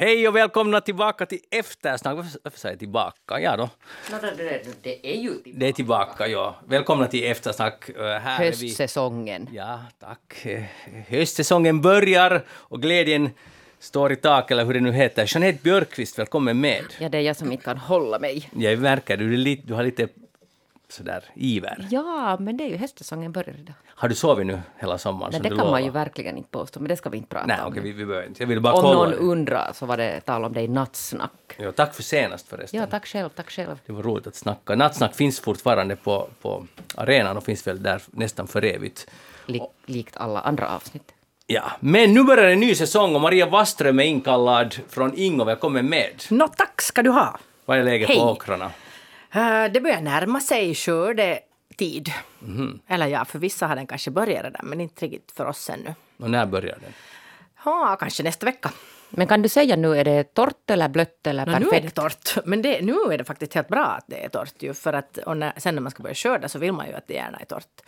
Hej och välkomna tillbaka till Eftersnack. Varför, varför säger jag tillbaka? Ja då. No, det, är ju tillbaka. Det är tillbaka, ja. Välkomna till Eftersnack. Eh, Här. Höstsäsongen. Ja, tack. Eh, Höstsäsongen börjar och glädjen står i tak, eller hur det nu heter. Jeanette Björkqvist, välkommen med. Ja, det är jag som inte kan hålla mig. Jag märker, du, du har lite sådär iver. Ja, men det är ju höstsäsongen börjar idag. Har du sovit nu hela sommaren Nej, som det du kan man lovade? ju verkligen inte påstå, men det ska vi inte prata Nej, om. okej, vi, vi behöver inte. Jag ville bara Om kolla. någon undrar så var det tal om det i nattsnack. Ja, tack för senast förresten. Ja, tack själv, tack själv. Det var roligt att snacka. Nattsnack finns fortfarande på, på arenan och finns väl där nästan för evigt. Lik, likt alla andra avsnitt. Ja, men nu börjar en ny säsong och Maria Waström är inkallad från Ingo. Välkommen med. Nå tack ska du ha. Vad är läget Hej. på åkrarna? Eh, Det börjar närma sig skördetid. Mhm. Eller ja, för vissa har den kanske börjat redan, men inte riktigt för oss ännu. Och när börjar den? Ja, kanske nästa vecka. Men kan du säga nu, är det torrt eller blött eller Nå, nu perfekt? är det torrt. Men det, nu är det faktiskt helt bra att det är torrt. Ju, för att, och när, sen när man ska börja skörda så vill man ju att det gärna är torrt.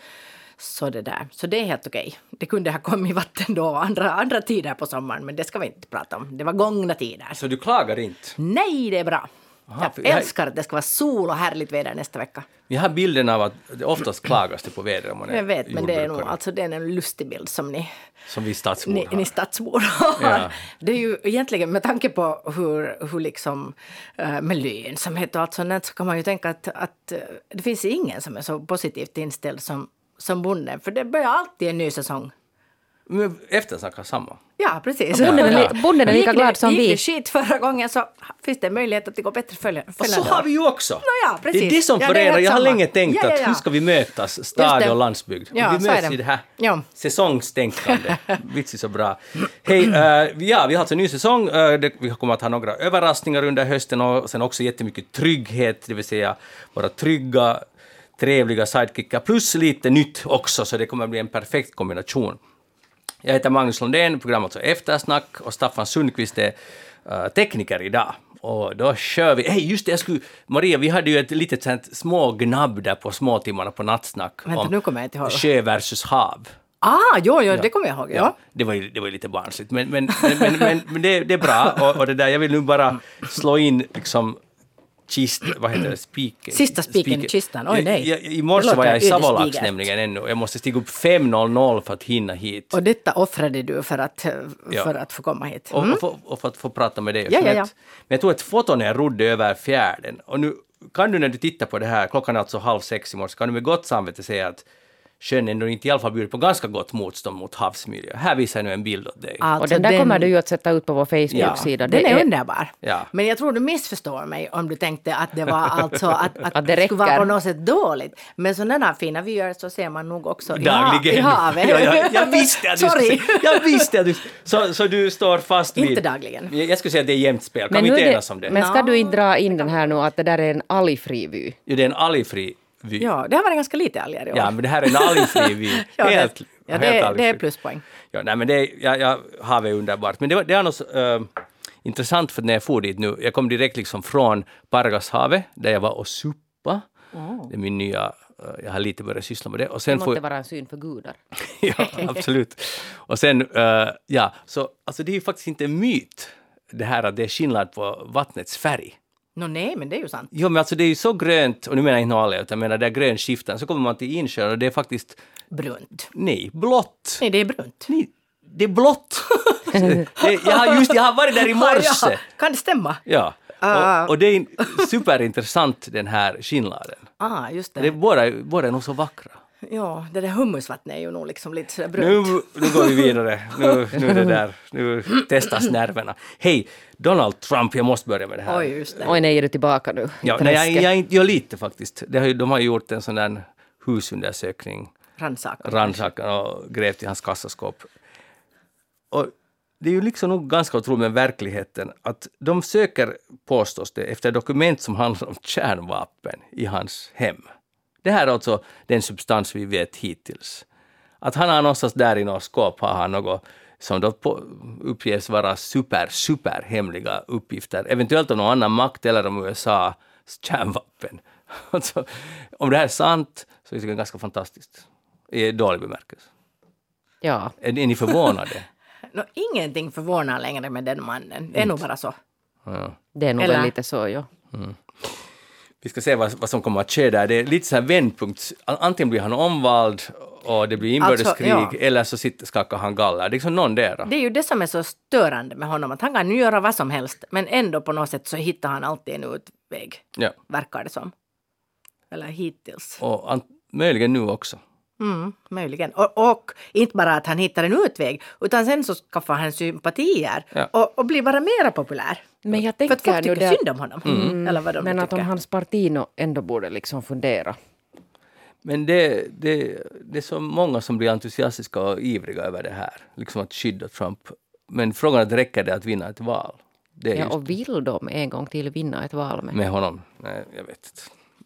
Så det, där. så det är helt okej. Det kunde ha kommit vatten då andra, andra tider på sommaren, men det ska vi inte prata om. Det var gångna tider. Så du klagar inte? Nej, det är bra. Aha, jag jag- älskar att det ska vara sol och härligt väder nästa vecka. Vi har bilden av att det oftast klagas det på vädret om man är Jag vet, men det är nog alltså, det är en lustig bild som ni, Som vi stadsbor ni, har. ni stadsbor har. Ja. Det är ju egentligen med tanke på hur, hur liksom eh, med lönsamhet och allt sånt så kan man ju tänka att, att eh, det finns ingen som är så positivt inställd som, som bonden. För det börjar alltid en ny säsong. Eftersnack har samma. Ja, precis. Bonden är, Ja. li- bonden är lika Gick glad som gick vi. det skit förra gången så finns det möjlighet att det går bättre följa- Och så följande har vi ju också! ja, det är precis. det som Ja, förenar. Jag har samma. länge tänkt Ja, ja, att hur ska vi mötas, stad och landsbygd? Ja, vi möts det. i det här Ja. säsongstänkande. Vits är så bra. Hej, eh, ja, vi har alltså en ny säsong. Det, vi kommer att ha några överraskningar under hösten och sen också jättemycket trygghet, det vill säga våra trygga, trevliga sidekickar plus lite nytt också, så det kommer att bli en perfekt kombination. Jag heter Magnus Lundén, programmet alltså Eftersnack och Staffan Sundqvist är eh, tekniker idag. Och då kör vi. Hej, just det, jag skulle... Maria, vi hade ju ett litet sånt små gnabb där på småtimmarna på nattsnack. Vänta, nu kommer jag inte ihåg. Sjö versus hav. Ah, jo, jo, det kommer jag ihåg. Ja. Det var ju, det var ju lite barnsligt, men, men, men, men, men, men det, det är bra. Och, och det där, jag vill nu bara slå in liksom kist, vad heter det, spiken? Sista spiken i kistan. Oj, nej. Jag, jag, I morse var jag i Savolax nämligen ännu. Jag måste stiga upp 5.00 för att hinna hit. Och detta offrade du för att, eh, Ja. för att få komma hit. Och, Mm. och, få, och för att få prata med dig. Ja, ja, ja. Men jag tog ett foto när jag rodde över fjärden. Och nu kan du när du tittar på det här, klockan är alltså halv sex i morse, kan du med gott samvete säga att sjön ändå inte i alla fall bjuder på ganska gott motstånd mot havsmiljö. Här visar jag nu en bild åt dig. Och Alltså, den där kommer du ju att sätta ut på vår Facebook-sida. Den Det är underbar. Ja. Men jag tror du missförstår mig om du tänkte att det var alltså att, att, Att det det skulle vara på något sätt dåligt. Men sådana här fina vyer så ser man nog också i, Dagligen. i havet. ja, ja, jag visste att du skulle Sorry. säga, jag visste att du, så, så du står fast vid... Inte dagligen. Jag, skulle säga att det är jämnt spel. Kan Men, vi nu inte är enas om det? men ska du inte dra in den här nu att det där är en algfri vy? Jo, det är en algfri vy. Ja, det har varit ganska lite alger i år. Ja, men det här är en algfri vy. Ja, det- helt, ja, det, helt är- det är pluspoäng. Ja, nej, men det, är- ja, ja, havet är underbart. Men det, var, det är något eh, intressant för när jag for dit nu, jag kom direkt liksom från Pargashavet, där jag var och suppa. Det är min nya, eh, jag har lite börjat syssla med det. Och Det sen får, måste vara en syn för gudar. ja, absolut. Och sen, eh, ja, så alltså det är ju faktiskt inte en myt, det här att det är skillnad på vattnets färg. Nå nej, men det är ju sant. Jo, men alltså det är ju så grönt, och nu menar jag inte alla, utan jag menar det är grön skiften, så kommer man till insjön och det är faktiskt, Brunt. nej, blått. Nej, det är brunt. Nej, det är blått. jag, har just, jag har varit där i morse. Ja, kan det stämma? Ja. Ah. Och, och det är superintressant den här skillnaden. Ah, just det. Det är båda, båda är nog så vackra. Ja, det där hummusvattnet är ju nog liksom lite sådär brunt. Nu, nu går vi vidare. Nu, nu, är det där, nu testas nerverna. Hej, Donald Trump, jag måste börja med det här. Oj, just det. Oj nej, är du tillbaka nu? Ja, nej, jag, jag, jag, jag lite faktiskt. Det har ju, de har gjort en sån där husundersökning, Rannsaka. rannsakan och grävt i hans kassaskåp. Och det är ju liksom nog ganska otroligt med verkligheten att de söker, påstås det, efter dokument som handlar om kärnvapen i hans hem. Det här är alltså den substans vi vet hittills. Att han har någonstans där i något skåp har han något som då på, uppges vara super, super hemliga uppgifter. Eventuellt om någon annan makt eller om USAs kärnvapen. Alltså, om det här är sant så är det ganska fantastiskt. I dålig bemärkelse. Ja. Är, är ni förvånade? Nå, ingenting förvånar längre med den mannen. Det är nog bara så. Ja. Det är nog Eller- väl lite så, ja. Vi ska se vad, vad som kommer att ske där. Det är lite så här vändpunkt. Antingen blir han omvald och det blir inbördeskrig Alltså, ja. eller så sitter, skakar han galler. Det är liksom någon där. Det är ju det som är så störande med honom, att han kan göra vad som helst, men ändå på något sätt så hittar han alltid en utväg, Ja. verkar det som. Eller hittills. Och möjligen nu också. Mm, möjligen. Och, och inte bara att han hittar en utväg, utan sen så skaffar han sympatier Ja. och, och blir bara mera populär. Men jag För att tänker folk tycker där, synd om honom. Eller vad de men att om hans parti ändå borde liksom fundera. Men det, det, det är så många som blir entusiastiska och ivriga över det här. Liksom att skydda Trump. Men frågan är, räcker det att vinna ett val? Det är Ja, just och vill de en gång till vinna ett val med? med honom. Nej, jag vet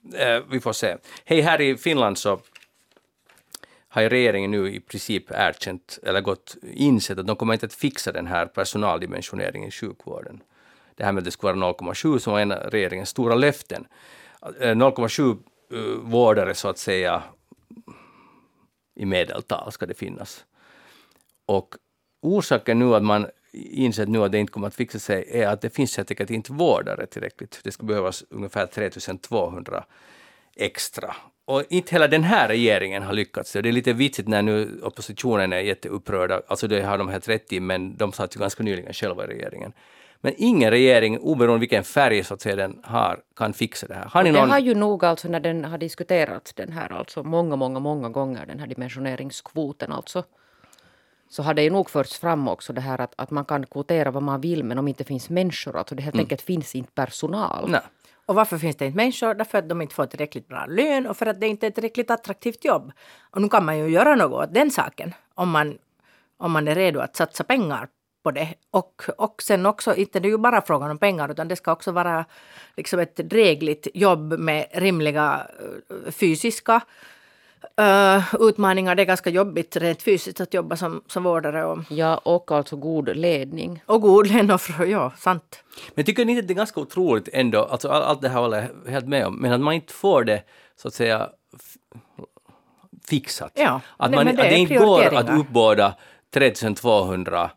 inte. Eh, vi får se. Hej, här i Finland så har ju regeringen nu i princip erkänt, eller gått insett att de kommer inte att fixa den här personaldimensioneringen i sjukvården. Det här med att det skulle vara 0,7 som var en av regeringens stora löften. Eh, 0,7 eh, vårdare så att säga i medeltal ska det finnas. Och orsaken nu att man insett nu att det inte kommer att fixa sig är att det finns helt enkelt inte vårdare tillräckligt. Det skulle behövas ungefär 3200 extra. Och inte hela den här regeringen har lyckats. Det är lite vitsigt när nu oppositionen är jätteupprörda. Alltså det har de helt rätt i, men de satt ju ganska nyligen själva i regeringen. Men ingen regering, oberoende vilken färg så att säga den har, kan fixa det här. Har ni Det någon... har ju nog alltså när den har diskuterats den här alltså många, många, många gånger den här dimensioneringskvoten alltså. Så har det ju nog förts fram också det här att, att man kan kvotera vad man vill men om inte finns människor, alltså det helt enkelt finns inte personal. Nej. Och varför finns det inte människor? Därför att de inte får tillräckligt bra lön och för att det inte är ett tillräckligt attraktivt jobb. Och nu kan man ju göra något åt den saken om man, om man är redo att satsa pengar på det. Och, och sen också, inte det är ju bara frågan om pengar utan det ska också vara liksom ett drägligt jobb med rimliga eh, fysiska eh, utmaningar. Det är ganska jobbigt rent fysiskt att jobba som, som vårdare och, Ja, och alltså god ledning. och god lön och fr- ja, sant. Men tycker ni inte att det är ganska otroligt ändå, alltså all, allt det här håller jag helt med om, men att man inte får det så att säga fixat? Ja, att, nej, man, men att det det är inte går att uppbåda 3200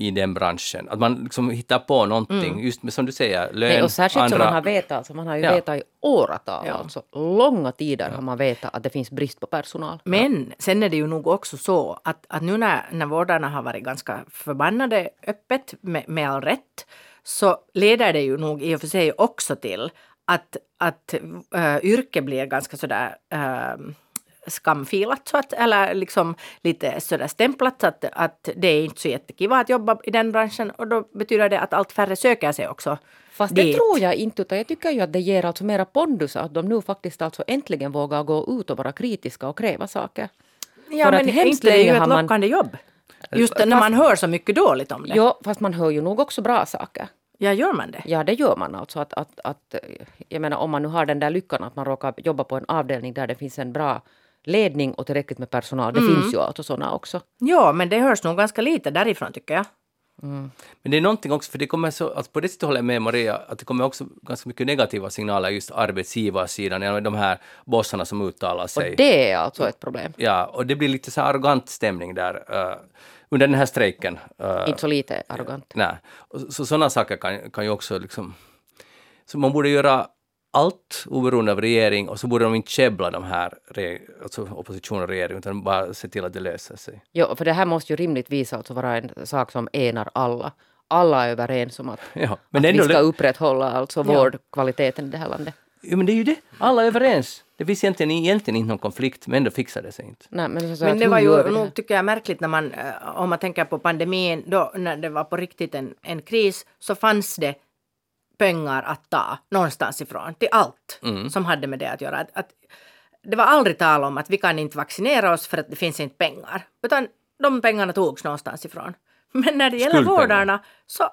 i den branschen. Att man liksom hittar på någonting, just med som du säger, lön, Nej, och särskilt andra... som man har vetat, alltså man har ju Ja. vetat i åratal, Ja. alltså långa tider har man vetat att det finns brist på personal. Men sen är det ju nog också så att, att nu när, när vårdarna har varit ganska förbannade öppet med, med all rätt så leder det ju nog i och för sig också till att, att äh, yrket blir ganska sådär äh, skamfilat så att, eller liksom lite sådär stämplat så att, att det är inte så jättekiva att jobba i den branschen och då betyder det att allt färre söker sig också Fast det dit. tror jag inte, utan jag tycker ju att det ger alltså mera pondus att de nu faktiskt alltså äntligen vågar gå ut och vara kritiska och kräva saker. Ja, För men att hemskt inte det är ju ett har man- lockande jobb. Just när man hör så mycket dåligt om det. Jo, fast man hör ju nog också bra saker. Ja, gör man det? Ja, det gör man alltså. Att, att, att, jag menar om man nu har den där lyckan att man råkar jobba på en avdelning där det finns en bra ledning och tillräckligt med personal. Det finns ju alltså sådana också. Ja, men det hörs nog ganska lite därifrån tycker jag. Men det är någonting också, för det kommer så, alltså på det sättet håller jag med Maria, att det kommer också ganska mycket negativa signaler just arbetsgivarsidan, ja, de här bossarna som uttalar Och sig. det är alltså ett problem. Ja, och det blir lite så arrogant stämning där eh, under den här strejken. eh, Inte så lite arrogant. Nej. Och Så sådana saker kan, kan ju också liksom... Så man borde göra allt oberoende av regering och så borde de inte käbbla de här, alltså opposition och regering, utan bara se till att det löser sig. Jo, för det här måste ju rimligtvis alltså vara en sak som enar alla. Alla är överens om att, Ja, att men, vi ändå, ska upprätthålla alltså Ja. vårdkvaliteten i det här landet. ja, men det är ju det, alla är överens. Det finns egentligen, egentligen inte någon konflikt, men ändå fixar det sig inte. Nej, men så Men att det var ju vi nog, tycker jag, märkligt när man, eh, om man tänker på pandemin, då när det var på riktigt en, en kris, så fanns det pengar att ta någonstans ifrån till allt som hade med det att göra. Att, att, det var aldrig tal om att vi kan inte vaccinera oss för att det finns inte pengar, utan de pengarna togs någonstans ifrån. Men när det gäller vårdarna så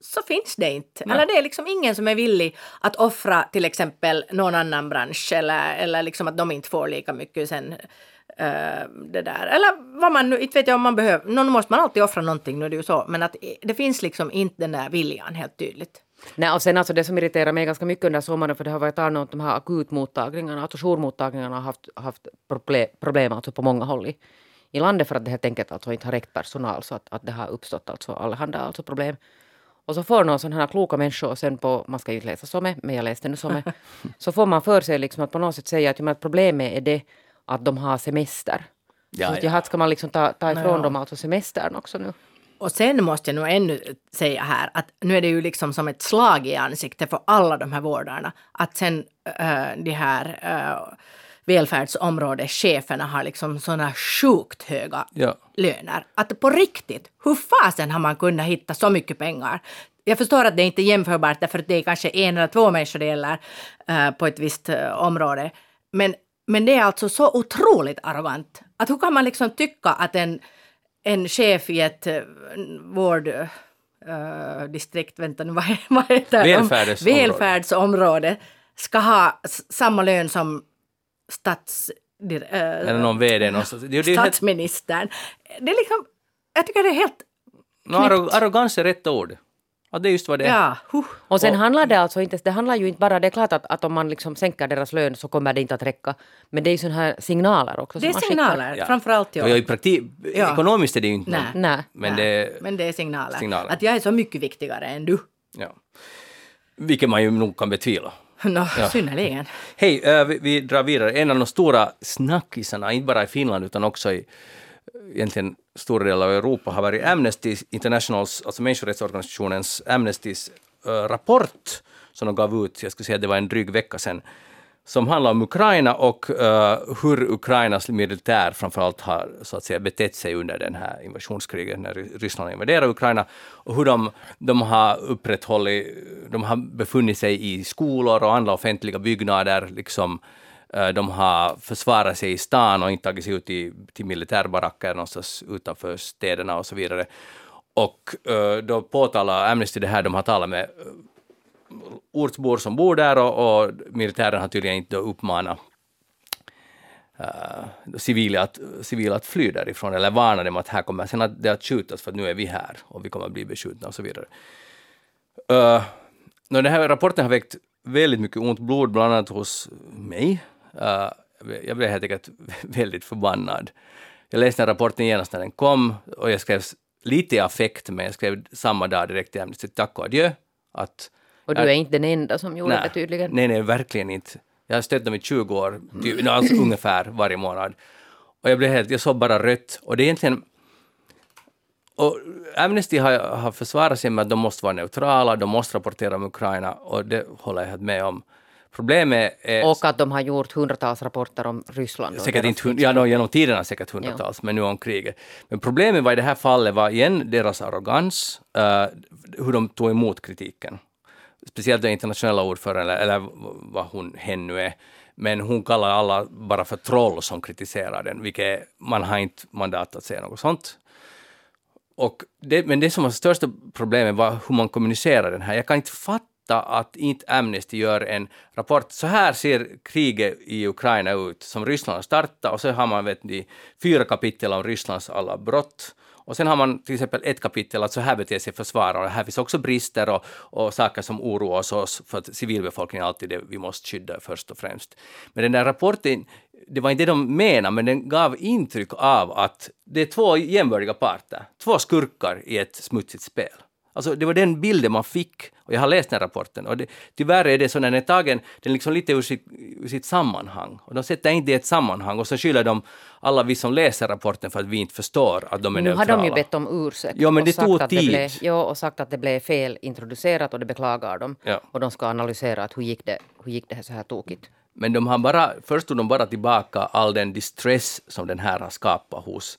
så finns det inte. Eller det är liksom ingen som är villig att offra till exempel någon annan bransch eller, eller liksom att de inte får lika mycket sen eh, det där. Eller vad man nu, inte vet jag om man behöver, någon måste man alltid offra någonting, nu är det ju så, men att det finns liksom inte den där viljan helt tydligt. Nej, och sen alltså det som irriterar mig ganska mycket under sommaren, för det har varit tal om att de här akutmottagningarna, alltså jourmottagningarna har haft, haft problem, problem alltså på många håll i, i landet för att det helt enkelt alltså inte har räckt personal så att, att det har uppstått alltså allehanda alltså problem. Och så får någon sådana här kloka människor sen på, man ska ju inte läsa med, men jag läste nu så med, så får man för sig liksom att på något sätt säga att, att problemet är det att de har semester. Ja, så ja. ja. ska man liksom ta, ta ifrån Ja. dem alltså semestern också nu? Och sen måste jag nog ännu säga här att nu är det ju liksom som ett slag i ansiktet för alla de här vårdarna att sen äh, de här äh, välfärdsområdescheferna har liksom såna sjukt höga Ja. löner. Att på riktigt, hur fasen har man kunnat hitta så mycket pengar? Jag förstår att det inte är jämförbart därför att det är kanske en eller två människor det gäller äh, på ett visst äh, område. Men, men det är alltså så otroligt arrogant. Att hur kan man liksom tycka att en, en chef i ett äh, vård... äh, distrikt, vänta nu, vad, vad heter de? Välfärdsområde. Välfärdsområde ska ha samma lön som stats... Eller någon VD någonstans. Det, det statsministern. Det är liksom, jag tycker det är helt... no, arro, arrogans är rätt ord. Att det är just vad det är. Ja, huh. Och sen Och- handlar det alltså inte, det handlar ju inte bara, det är klart att, att om man liksom sänker deras lön så kommer det inte att räcka. Men det är ju sådana här signaler också. Det är signaler, Ja. framförallt Ja. jag. i praktik, Ja. ekonomiskt är det ju inte Nej. Nej. Men Nej, det, men det är signaler. signaler. Att jag är så mycket viktigare än du. ja. Vilket man ju nog kan betvivla. Nå, synnerligen. Hej, eh, vi, vi drar vidare. En av de stora snackisarna, inte bara i Finland utan också i egentligen stora delar av Europa, har varit Amnesty Internationals, alltså människorättsorganisationens Amnestys eh, rapport som de gav ut, jag skulle säga att det var en dryg vecka sedan, som handlar om Ukraina och eh, hur Ukrainas militär framförallt har så att säga betett sig under den här invasionskriget när Ryssland invaderade Ukraina och hur de, de har upprätthållit, de har befunnit sig i skolor och andra offentliga byggnader, liksom Eh, de har försvarat sig i stan och inte tagit sig ut i, till militärbaracker någonstans utanför städerna och så vidare. Och eh, då påtalar Amnesty det här, de har talat med eh, ortsbor som bor där och, och militären har tydligen inte uppmanat uh, civila, att, civila att fly därifrån eller varna dem att här kommer sen att det att skjutas för att nu är vi här och vi kommer att bli beskjutna och så vidare. Uh, den här rapporten har väckt väldigt mycket ont blod, bland annat hos mig. Uh, jag blev helt enkelt väldigt förbannad. Jag läste den rapporten genast när den kom och jag skrev lite i affekt, men jag skrev samma dag direkt till Amnesty, tack och adjö. Att Och du är inte den enda som gjorde det tydligen. Nej, nej, verkligen inte. Jag har stött dem i 20 år, ty, alltså ungefär varje månad. Och jag blev helt, jag såg bara rött. Och det är egentligen... Och Amnesty har, har försvarat sig med att de måste vara neutrala, de måste rapportera om Ukraina och det håller jag helt med om. Problemet är... Och att de har gjort hundratals rapporter om Ryssland. Säkert inte, ja, no, genom tiderna säkert hundratals, men nu om kriget. Men problemet var i det här fallet var igen deras arrogans, eh, hur de tog emot kritiken. Speciellt den internationella ordföranden, eller, eller vad hon hen nu är. Men hon kallar alla bara för troll som kritiserar den, vilket man har inte mandat att säga något sånt. Och det, men det som var det största problemet var hur man kommunicerar den här. Jag kan inte fatta att inte Amnesty gör en rapport. Så här ser kriget i Ukraina ut, som Ryssland har startat, och så har man vet ni, fyra kapitel om Rysslands alla brott. Och sen har man till exempel ett kapitel att så här beter sig försvarare. Här finns också brister och, och saker som oroar oss för att civilbefolkningen är alltid det vi måste skydda först och främst. Men den där rapporten, det var inte det de menade, men den gav intryck av att det är två jämbördiga parter, två skurkar i ett smutsigt spel. Alltså det var den bilden man fick, och jag har läst den rapporten, och det, tyvärr är det så när den är tagen, den liksom lite ur sitt, ur sitt sammanhang, och de sätter inte det i ett sammanhang, och så skyller de alla vi som läser rapporten för att vi inte förstår att de är Nu har neutrala. de ju bett om ursäkt. Ja, men det tog tid. blev, ja, och sagt att det blev fel introducerat och det beklagar de. Ja. Och de ska analysera att hur gick det, hur gick det här så här tokigt. Men de har bara, först tog de bara tillbaka all den distress som den här har skapat hos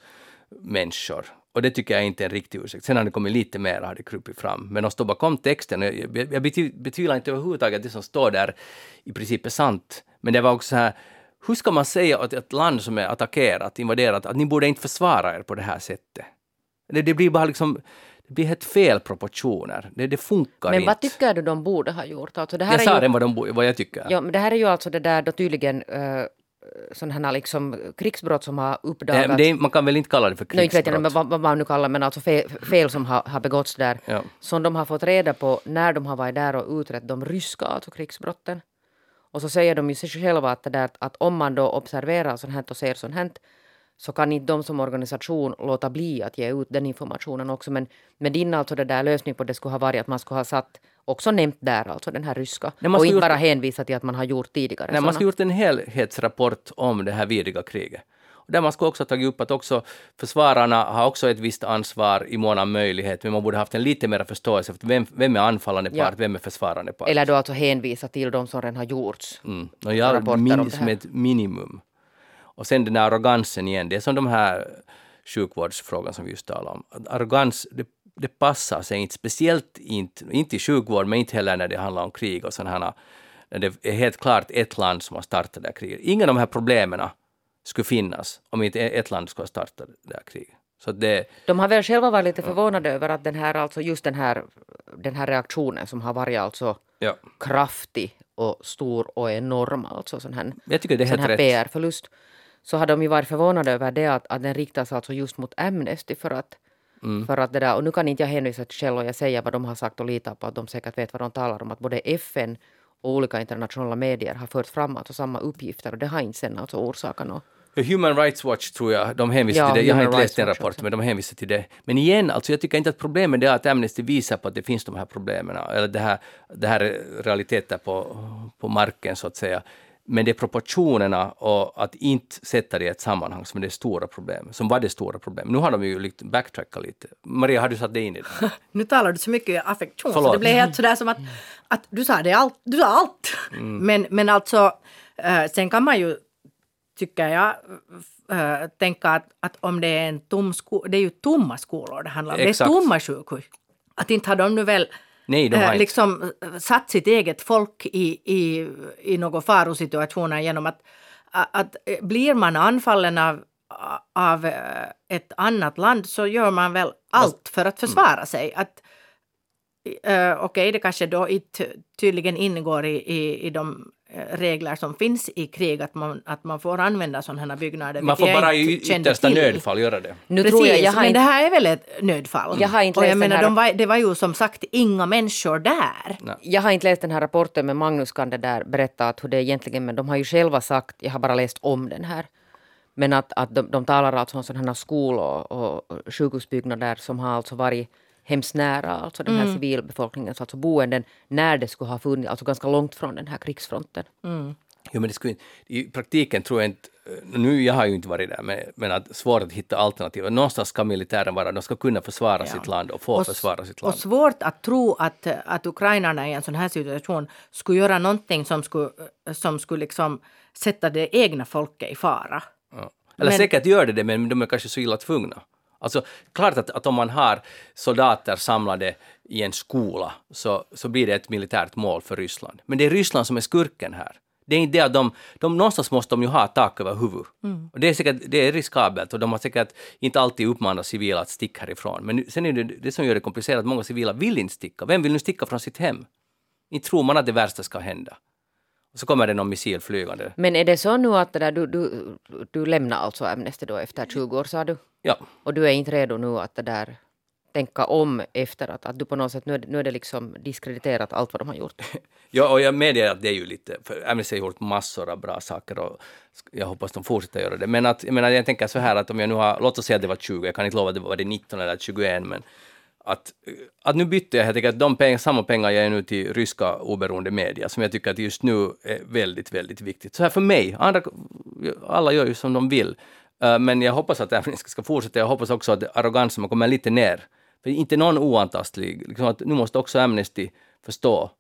människor. Och det tycker jag inte är en riktig ursäkt. Sen har det kommit lite mer, har det krupit fram. Men de står bakom texten. Jag, jag, jag betv- betvivlar inte överhuvudtaget att det som står där i princip är sant. Men det var också så här, hur ska man säga att ett land som är attackerat, invaderat, att ni borde inte försvara er på det här sättet? Det, det blir bara liksom, det blir helt fel proportioner. Det, det funkar Men inte. vad tycker du de borde ha gjort? Alltså det här jag är sa ju, redan vad, de, vad jag tycker. ja, men det här är ju alltså det där då tydligen uh, sådana här liksom krigsbrott som har det, uppdagats. det, är- man kan väl inte kalla det för Nej, inte vet krigsbrott? vad, vad man nu kallar men alltså fel, fel som har, har begåtts där. Ja. Som de har fått reda på när de har varit där och utrett de ryska alltså krigsbrotten. Och så säger de ju sig själva att, det där, att om man då observerar sånt här och ser sånt här så kan inte de som organisation låta bli att ge ut den informationen också. Men, men din alltså det där lösning på det skulle ha varit att man skulle ha satt, också nämnt där alltså den här ryska. Nej, och inte gjort- bara hänvisa till att man har gjort tidigare. Nej, man skulle gjort en helhetsrapport om det här vidriga kriget. Och där man skulle också tagit upp att också försvararna har också ett visst ansvar i mån av möjlighet, men man borde haft en lite mer förståelse för vem, vem är anfallande part, Ja. vem är försvarande part. Eller då alltså hänvisa till de som redan har gjorts. Mm. Och jag rapporter om min, det som här. ett minimum. Och sen den här arrogansen igen, det är som de här sjukvårdsfrågan som vi just talade om. Arrogans, det, det passar sig inte, speciellt inte, inte i sjukvård, men inte heller när det handlar om krig och sådana här, när det är helt klart ett land som har startat det här kriget. Inga av de här problemen skulle finnas om inte ett land skulle ha startat det här kriget. Så det, De har väl själva varit lite förvånade över att den här, alltså just den här, den här reaktionen som har varit alltså ja, kraftig och stor och enorm, alltså sån här, jag tycker det är sån helt här. PR-förlust, så har de ju varit förvånade över det att, att den riktas alltså just mot Amnesty för att, Mm. för att det där, och nu kan inte jag hänvisa till och jag säger vad de har sagt och lita på att de säkert vet vad de talar om, att både FN och olika internationella medier har fört fram alltså samma uppgifter och det har inte sen alltså orsakat något. Human Rights Watch tror jag, de hänvisar Ja, till det. Jag har inte läst den rapporten, men de hänvisar till det. Men igen, alltså jag tycker inte att problemet är att Amnesty visar på att det finns de här problemen, eller det här, det här är realiteter på, på marken så att säga. Men det är proportionerna och att inte sätta det i ett sammanhang som är det stora problemet, som var det stora problemet. Nu har de ju backtrackat lite. Maria, har du satt dig in i det? Nu talar du så mycket affektion så Förlåt. det blev helt sådär som att, att du sa det allt. Du sa allt. Men, men alltså, eh, sen kan man ju, tycker jag, eh, tänka att, att om det är en tom sko, det är ju tomma skolor det handlar om. Exakt. Det är tomma sjukhus. Att inte har de nu väl Nej, de har eh, inte. liksom eh, satt sitt eget folk i, i, i några farosituationer genom att, att, eh, blir man anfallen av, av ett annat land så gör man väl allt för att försvara sig. Att, eh, Okej, det kanske då inte tydligen ingår i, i, i de regler som finns i krig att man, att man får använda sådana här byggnader. Man får bara i yttersta till. nödfall göra det. Nu Precis, tror jag, jag men inte, det här är väl ett nödfall? Jag har inte och läst jag den menar, här- de var, det var ju som sagt inga människor där. Jag har inte läst den här rapporten men Magnus kan det där berätta att hur det egentligen, men de har ju själva sagt, jag har bara läst om den här, men att, att de, de talar alltså om sådana här skol och, och sjukhusbyggnader som har alltså varit hemskt nära alltså den här civilbefolkningens alltså boenden när det skulle ha funnits, alltså ganska långt från den här krigsfronten. Jo, men det skulle, I praktiken tror jag inte, eh, nu jag har ju inte varit där, men, men att svårt att hitta alternativ. Någonstans ska militären vara, de ska kunna försvara sitt land och få Och försvara sitt Och land. svårt att tro att, att ukrainarna i en sån här situation skulle göra någonting som skulle, som skulle liksom sätta det egna folket i fara. Ja. Eller Men- säkert gör det det, men de är kanske så illa tvungna. Alltså, klart att, att om man har soldater samlade i en skola så, så blir det ett militärt mål för Ryssland. Men det är Ryssland som är skurken här. Det är inte det att de, de... Någonstans måste de ju ha tak över huvudet. Och det är säkert det är riskabelt och de har säkert inte alltid uppmanat civila att sticka härifrån. Men sen är det det som gör det komplicerat många civila vill inte sticka. Vem vill nu sticka från sitt hem? Inte tror man att det värsta ska hända. Och så kommer det någon missil flygande. Men är det så nu att där, du, du, du lämnar alltså Amnesty då efter 20 år sa du? Ja, Och du är inte redo nu att det där tänka om efter att, att du på något sätt, nu är, det- nu är det liksom diskrediterat allt vad de har gjort. Ja, och jag medger att det är ju lite, för Amnesty har gjort massor av bra saker och jag hoppas de fortsätter göra det. Men att, jag menar, jag tänker så här att om jag nu har, låt oss säga att det var 20, jag kan inte lova att det var det 19 eller 21, men att, att nu bytte jag helt enkelt de pengar, samma pengar jag nu till ryska oberoende media som jag tycker att just nu är väldigt, väldigt viktigt. Så här för mig, andra, alla gör ju som de vill. Eh, men jag hoppas att Amnesty ska fortsätta. Jag hoppas också att arrogansen kommer lite ner. För inte någon oantastlig. Liksom att nu måste också Amnesty förstå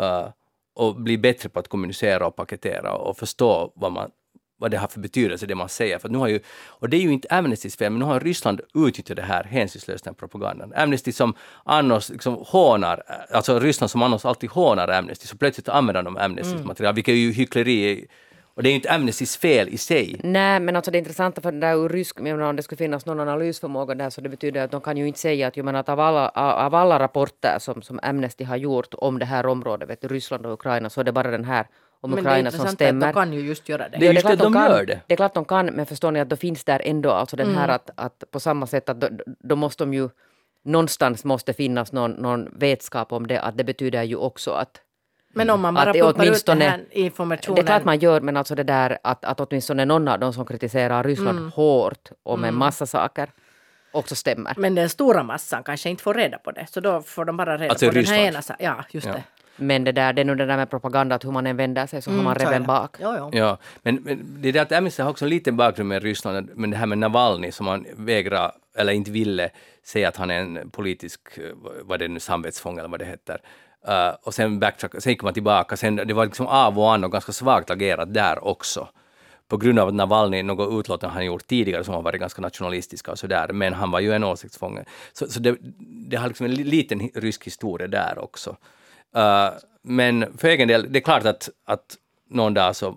uh, och bli bättre på att kommunicera och paketera och förstå vad, man, vad det har för betydelse, det man säger. För nu har ju, och det är ju inte Amnestys fel, men nu har Ryssland utnyttjat det här hänsynslöst, den propagandan. Amnesty som annars liksom hånar, alltså Ryssland som annars alltid hånar Amnesty, så plötsligt använder de Amnestys material, vilket är ju hyckleri. Och det är ju inte Amnestys fel i sig. Nej, men alltså det intressanta för det där ur rysk, jag menar, om det skulle finnas någon analysförmåga där så det betyder att de kan ju inte säga att, jag menar, att av, alla, av alla rapporter som, som Amnesty har gjort om det här området, vet du, Ryssland och Ukraina, så är det bara den här om Men det är Ukraina som intressant att stämmer. de kan ju just göra det. Det är just klart det, de kan, gör det. Det är klart de kan, men förstår ni att då finns där ändå alltså den här att, att på samma sätt att då, då måste de ju någonstans måste finnas någon, någon vetskap om det, att det betyder ju också att Men om man bara Att det pumpar ut den åtminstone- här informationen. Det är klart man gör, men alltså det där att, att åtminstone någon av dem som kritiserar Ryssland Mm. hårt och med massa saker också stämmer. Men den stora massan kanske inte får reda på det. Så då får de bara reda Alltså på den här Ryssland? ena. Ja, just Ja. det. Men det, där, det är nu det där med propaganda, att hur man än vänder sig så har man Mm, så är reven bak. Jo, jo. Ja, men, men det är det att Amnesty har också en liten bakgrund med Ryssland, men det här med Navalny som han vägrar, eller inte ville säga att han är en politisk, eh, vad det nu, samvetsfånge eller vad det heter. Uh, och sen backtrack, sen gick man tillbaka, sen, det var liksom av och an och ganska svagt agerat där också. På grund av att Navalny, något utlåtande han gjort tidigare som har varit ganska nationalistiska och sådär, men han var ju en åsiktsfånge. Så, så det, det har liksom en li- liten rysk historia där också. Uh, men för egen del, det är klart att, att någon dag så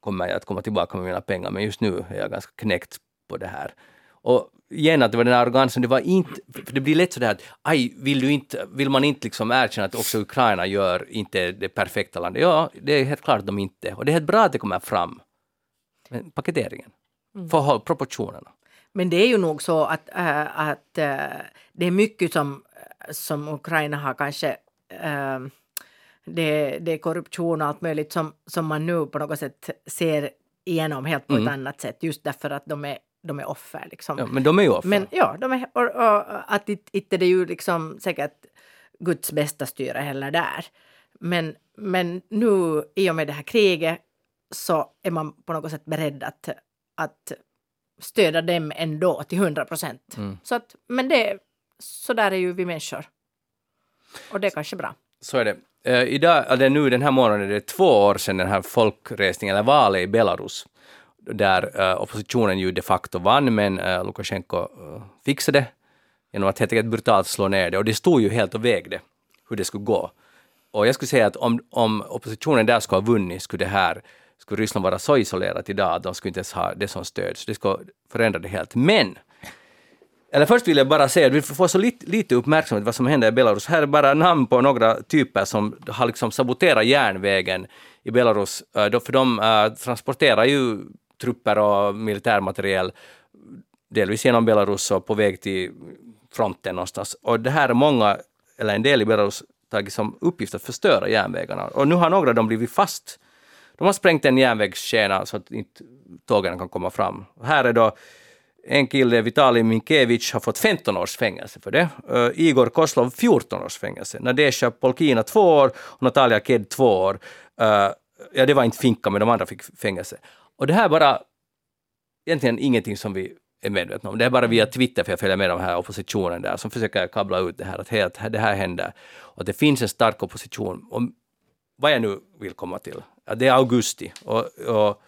kommer jag att komma tillbaka med mina pengar, men just nu är jag ganska knäckt på det här. Och igen, att det var den här arrogansen, det var inte, för det blir lätt sådär att aj, vill, du inte, vill man inte liksom erkänna att också Ukraina gör inte det perfekta landet? Ja, det är helt klart de inte, och det är helt bra att det kommer fram. Men paketeringen, för att ha proportionerna. Men det är ju nog så att, äh, att äh, det är mycket som, som Ukraina har kanske äh, det, det är korruption och allt möjligt som, som man nu på något sätt ser igenom helt på ett annat sätt just därför att de är, de är offer. Liksom. Ja, men de är ju offer. Men ja, de är, och, och, att inte det är ju liksom säkert Guds bästa styre heller där. Men, men nu i och med det här kriget så är man på något sätt beredd att, att stödja dem ändå till 100 procent. Mm. Så att, men det, så där är ju vi människor. Och det är kanske bra. Så är det. Uh, idag, eller nu den här morgonen, är det två år sedan den här folkresningen, eller valet i Belarus, där uh, oppositionen ju de facto vann, men uh, Lukasjenko uh, fixade det genom att helt enkelt brutalt slå ner det. Och det stod ju helt och vägde hur det skulle gå. Och jag skulle säga att om, om oppositionen där skulle ha vunnit, skulle det här skulle Ryssland vara så isolerat idag att de skulle inte ens ha det som stöd. Så det skulle förändra det helt. Men eller först vill jag bara säga vi får så lite, lite uppmärksamhet vad som händer i Belarus. Här är bara namn på några typer som har liksom saboterat järnvägen i Belarus. Eh, för de eh, transporterar ju trupper och militärmateriel delvis genom Belarus och på väg till fronten någonstans. Och det här är många, eller en del i Belarus, tagit som uppgift att förstöra järnvägarna. Och nu har några av dem blivit fast. De har sprängt en järnvägsskena så att inte tågen kan komma fram. Här är då en kille, Vitalij Minkevich, har fått 15 års fängelse för det. Uh, Igor Koslov 14 års fängelse. Nadezja Polkina 2 år och Natalia Ked 2 år. Uh, ja, det var inte finka, men de andra fick fängelse. Och det här är bara egentligen ingenting som vi är medvetna om. Det är bara via Twitter, för jag följer med de här oppositionen där, som försöker kabla ut det här, att, hej, det här händer. Och att det finns en stark opposition. Och vad jag nu vill komma till, det är augusti. Och, och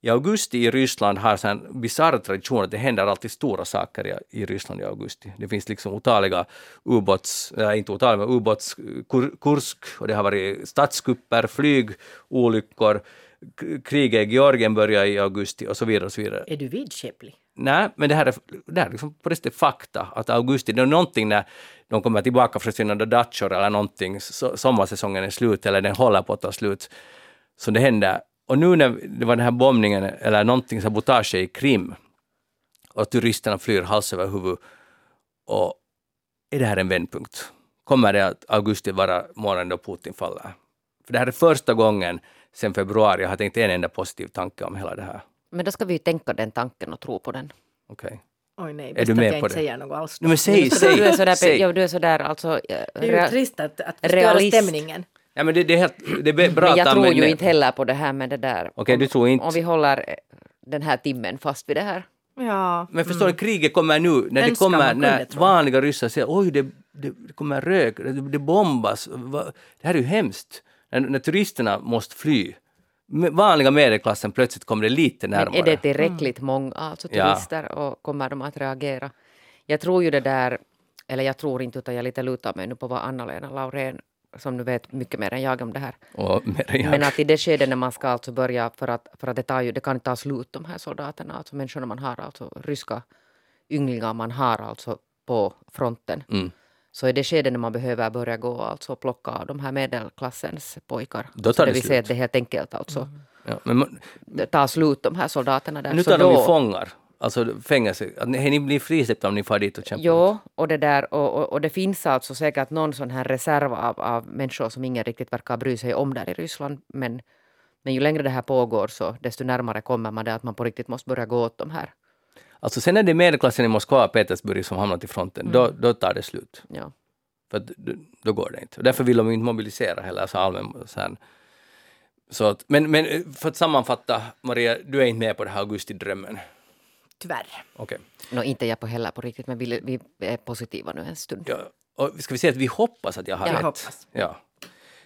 i augusti i Ryssland har en bisarr tradition att det händer alltid stora saker i, i Ryssland i augusti. Det finns liksom otaliga ubåts, äh, inte otaliga, men ubåts, kur, Kursk, och det har varit statskupper, flygolyckor, kriget i Georgien börjar i augusti och så vidare. Och så vidare. Är du vidskeplig? Nej, men det här är, det här är liksom på det sättet fakta, att augusti, det är någonting när de kommer tillbaka från sina datchor eller någonting, so, sommarsäsongen är slut eller den håller på att ta slut, så det händer. Och nu när det var den här bombningen, eller någonting, sabotage i Krim, och turisterna flyr hals över huvud, och är det här en vändpunkt? Kommer det att augusti vara månaden då Putin faller? För det här är första gången sedan februari jag har tänkt en enda positiv tanke om hela det här. Men då ska vi ju tänka den tanken och tro på den. Okej. Oj nej, Är bäst du att med jag på inte det? säger något alls. Nej, men säg, säg, du, är sådär, säg. ja, du är sådär alltså... eh, Det är ju trist att, att förstöra realist. stämningen. Ja, men det, det är helt, det är bra Men att jag tror ju inte heller på det här med det där. Okej, Om- du tror inte. Om vi håller eh, den här timmen fast vid det här. Ja. Men förstår du, kriget kommer nu, när det kommer, när vanliga ryssar säger oj, det, det, det kommer rök, det, det bombas, Va- det här är ju hemskt. När, när turisterna måste fly. Vanliga medelklassen plötsligt kommer det lite Men närmare. är det tillräckligt många alltså Ja. turister och kommer de att reagera? Jag tror ju det där, eller jag tror inte utan jag lite lutar mig nu på vad Anna-Lena Laurén som nu vet mycket mer än jag om det här. Jag. Men att i det skedet när man ska alltså börja, för att, för att det, tar ju, det kan ta slut de här soldaterna, alltså människorna man har, alltså ryska ynglingar man har alltså på fronten. Mm. Så i det skedet när man behöver börja gå alltså och plocka av de här medelklassens pojkar. Då tar så det vill säga att det helt enkelt alltså Ja, men man, det tar slut de här soldaterna där. nu så tar de då, ju fångar. Alltså fängelse, ni, blir frisläppta om ni far dit och kämpar? Jo, och det, där, och, och, och det finns alltså säkert någon sån här reserv av, av människor som ingen riktigt verkar bry sig om där i Ryssland. Men, men ju längre det här pågår så desto närmare kommer man det att man på riktigt måste börja gå åt de här. Alltså sen är det medelklassen i Moskva och Petersburg som hamnat i fronten, då, då tar det slut. Ja. För att, då, går det inte. Och därför vill de inte mobilisera heller, så allmän, så här. Så att, men, men för att sammanfatta, Maria, du är inte med på det här augustidrömmen? Tyvärr. Okej. No, inte jag på heller på riktigt, men vi, vi är positiva nu en stund. Ja, och ska vi säga att vi hoppas att jag har Ja. rätt? Hoppas. Ja.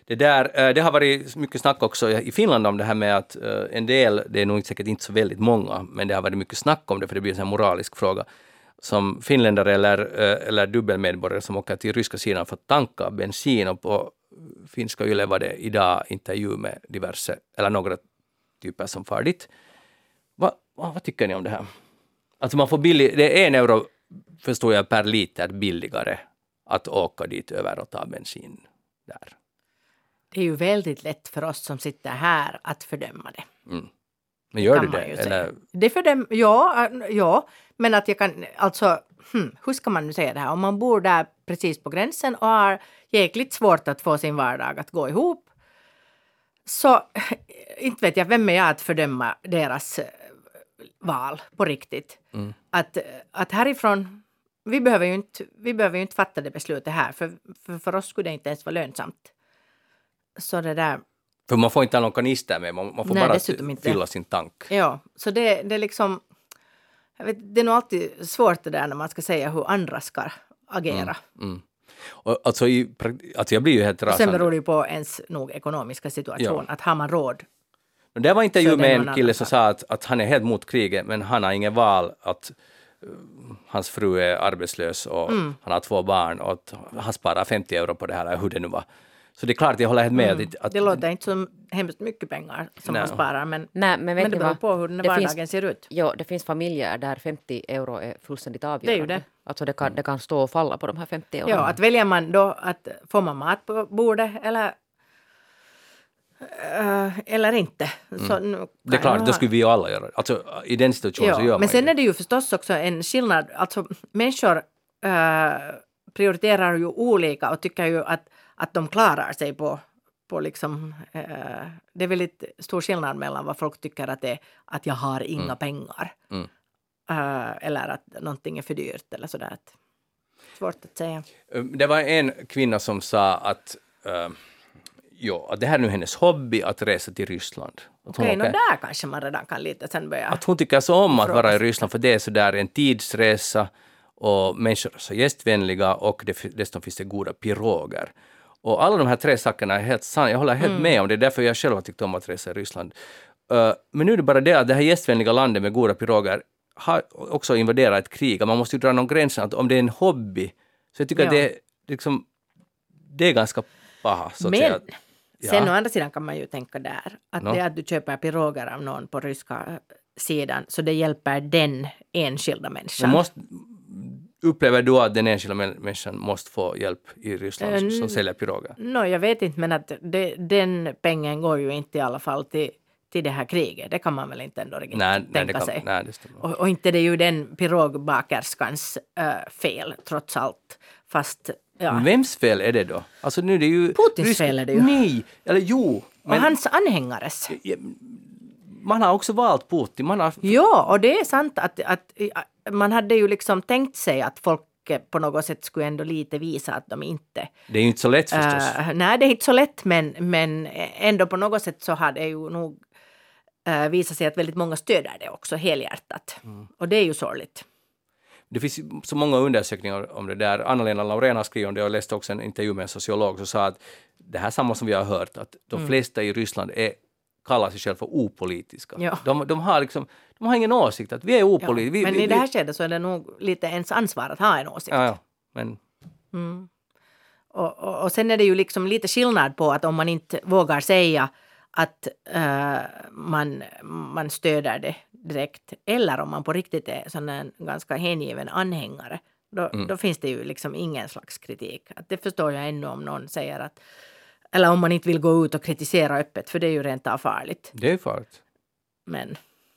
Det, där, eh, det har varit mycket snack också i Finland om det här med att eh, en del, det är nog säkert inte så väldigt många, men det har varit mycket snack om det för det blir en sån här moralisk fråga. Som finländare eller, eh, eller dubbelmedborgare som åker till ryska sidan för att tanka bensin och på finska Yle var det idag intervju med diverse, eller några typer som far dit. Va, va, vad tycker ni om det här? Alltså man får billig, det är en euro, förstår jag, per liter billigare att åka dit över och ta bensin där. Det är ju väldigt lätt för oss som sitter här att fördöma det. Men gör du det? Eller, Det fördöm, ja, äh, ja, men att jag kan, alltså, hmm, hur ska man nu säga det här? Om man bor där precis på gränsen och har jäkligt svårt att få sin vardag att gå ihop, så inte vet jag, vem är jag att fördöma deras val på riktigt? Mm. Att, att härifrån, vi behöver ju inte, vi behöver inte fatta det beslutet här, för, för, för oss skulle det inte ens vara lönsamt. Så det där, för man får inte ha någon kanister med, man, man får Nej, bara fylla sin tank. Ja, så det, det är liksom... Vet, det är nog alltid svårt det där när man ska säga hur andra ska agera. Mm. Och alltså, i, alltså jag blir ju helt Sen rasande. beror det ju på ens nog ekonomiska situation. Att har man råd. Men Det var intervju med en kille som sa att, att han är helt mot kriget men han har ingen val att uh, hans fru är arbetslös och Mm. han har två barn och att han sparar 50 euro på det här, eller hur det nu var. Så det är klart, jag håller helt med. Att, att, Mm. Det låter inte som hemskt mycket pengar som Nej. man sparar. Men, Nej, men vet men det beror på hur den vardagen finns- ser ut. Ja, det finns familjer där 50 euro är fullständigt avgörande. Det är ju det. Alltså det kan, det kan stå och falla på de här 50 euro. Ja, att väljer man då att får man mat på bordet eller eh, eller inte. Så nu Mm. det är klart, ha- skulle vi ju alla göra det. Alltså i den situationen så gör man men ju sen det. är det ju förstås också en skillnad. Alltså människor eh, prioriterar ju olika och tycker ju att, att de klarar sig på, på liksom... eh, det är väldigt stor skillnad mellan vad folk tycker att det är att jag har inga pengar. Mm. Eh, eller att någonting är för dyrt eller sådär. Svårt att säga. Det var en kvinna som sa att, att det här är nu hennes hobby att resa till Ryssland. Att Okej, åker- där kanske man redan kan lite sen börja... att hon tycker så om att vara i. Ryssland för det är så där en tidsresa och människor är så gästvänliga och det, dessutom finns det goda piroger. Och alla de här tre sakerna är helt sanna. Jag håller helt Mm. med om det. är därför jag själv har tyckt om att resa i Ryssland. Uh, men nu är det bara det att det här gästvänliga landet med goda piroger har också invaderat ett krig. Och Man måste ju dra någon gräns att om det är en hobby så jag tycker Ja. att det, är liksom, det är ganska paha. Så att Men säga. Sen å andra sidan kan man ju tänka där att Nå. det att du köper piroger av någon på ryska sidan så det hjälper den enskilda människan. Måste, upplever du att den enskilda män- människan måste få hjälp i Ryssland som, säljer piroger? Nå, jag vet inte, men att det, den pengen går ju inte i alla fall till, till det här kriget. Det kan man väl inte ändå riktigt Nej, nej, tänka det kan, sig. nej, det. Och, och inte det är ju den pirogbakerskans äh, fel, trots allt. Fast, ja. Vems fel är det då? Alltså nu är det ju... Putins fel är det ju. Nej, eller jo. och Men hans anhängares. man har också valt Putin. Man har, Ja, och det är sant att, att man hade ju liksom tänkt sig att folk på något sätt skulle ändå lite visa att de inte... det är ju inte så lätt förstås. Äh, nej, det är inte så lätt, men, men ändå på något sätt så har det ju nog äh, visat sig att väldigt många stöder det också helhjärtat. Mm. Och det är ju sorgligt. Det finns så många undersökningar om det där. Anna-Lena Laurén har skrivit om det och jag läste också en intervju med en sociolog som sa att det här är samma som vi har hört, att de Mm. flesta i Ryssland är, kallar sig själva för opolitiska. Ja. De, de, har liksom, de har ingen åsikt, att vi är Ja, opolitiska. vi, men vi, i det här skedet så är det nog lite ens ansvar att ha en åsikt. ja, ja, men Och, och, och sen är det ju liksom lite skillnad på att om man inte vågar säga att eh, man, man stöder det direkt eller om man på riktigt är sån en ganska hängiven anhängare. Då, då finns det ju liksom ingen slags kritik. Att det förstår jag ännu om någon säger att eller om man inte vill gå ut och kritisera öppet för det är ju rent av farligt. det är farligt. Men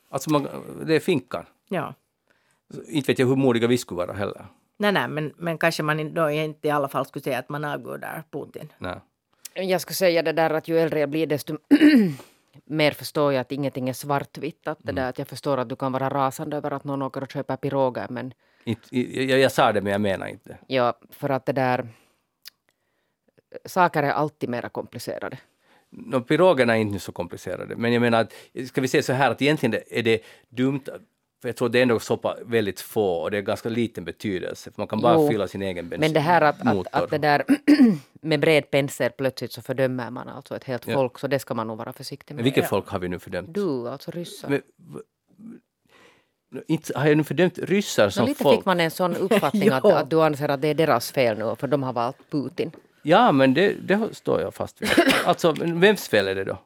Alltså man, det är finkan. ja. Inte vet jag hur modiga vi skulle vara heller. Nej, nej, men, men kanske man då inte i alla fall skulle säga att man avgudar Putin. Nej. Jag skulle säga det där att ju äldre jag blir desto mer förstår jag att ingenting är svartvitt. Att det där, att jag förstår att du kan vara rasande över att någon åker och köper piroger men Inte, jag, jag sa det men jag menar inte. ja, för att det där saker är alltid mera komplicerade. No, pirogerna är inte så komplicerade, men jag menar att, ska vi säga så här att egentligen är det dumt, för jag tror det är ändå så väldigt få och det är ganska liten betydelse, för man kan bara Jo, fylla sin egen bensin. Men det här att, att, att det där med bred pensel plötsligt så fördömer man alltså ett helt Ja. folk så det ska man nog vara försiktig Men med. vilket folk har vi nu fördömt? Du, alltså ryssar. Men, inte, har jag nu fördömt ryssar som lite folk? fick man en sån uppfattning att, att du anser att det är deras fel nu för de har valt Putin. Ja, men det, det står jag fast vid. Alltså, men vems fel är det då?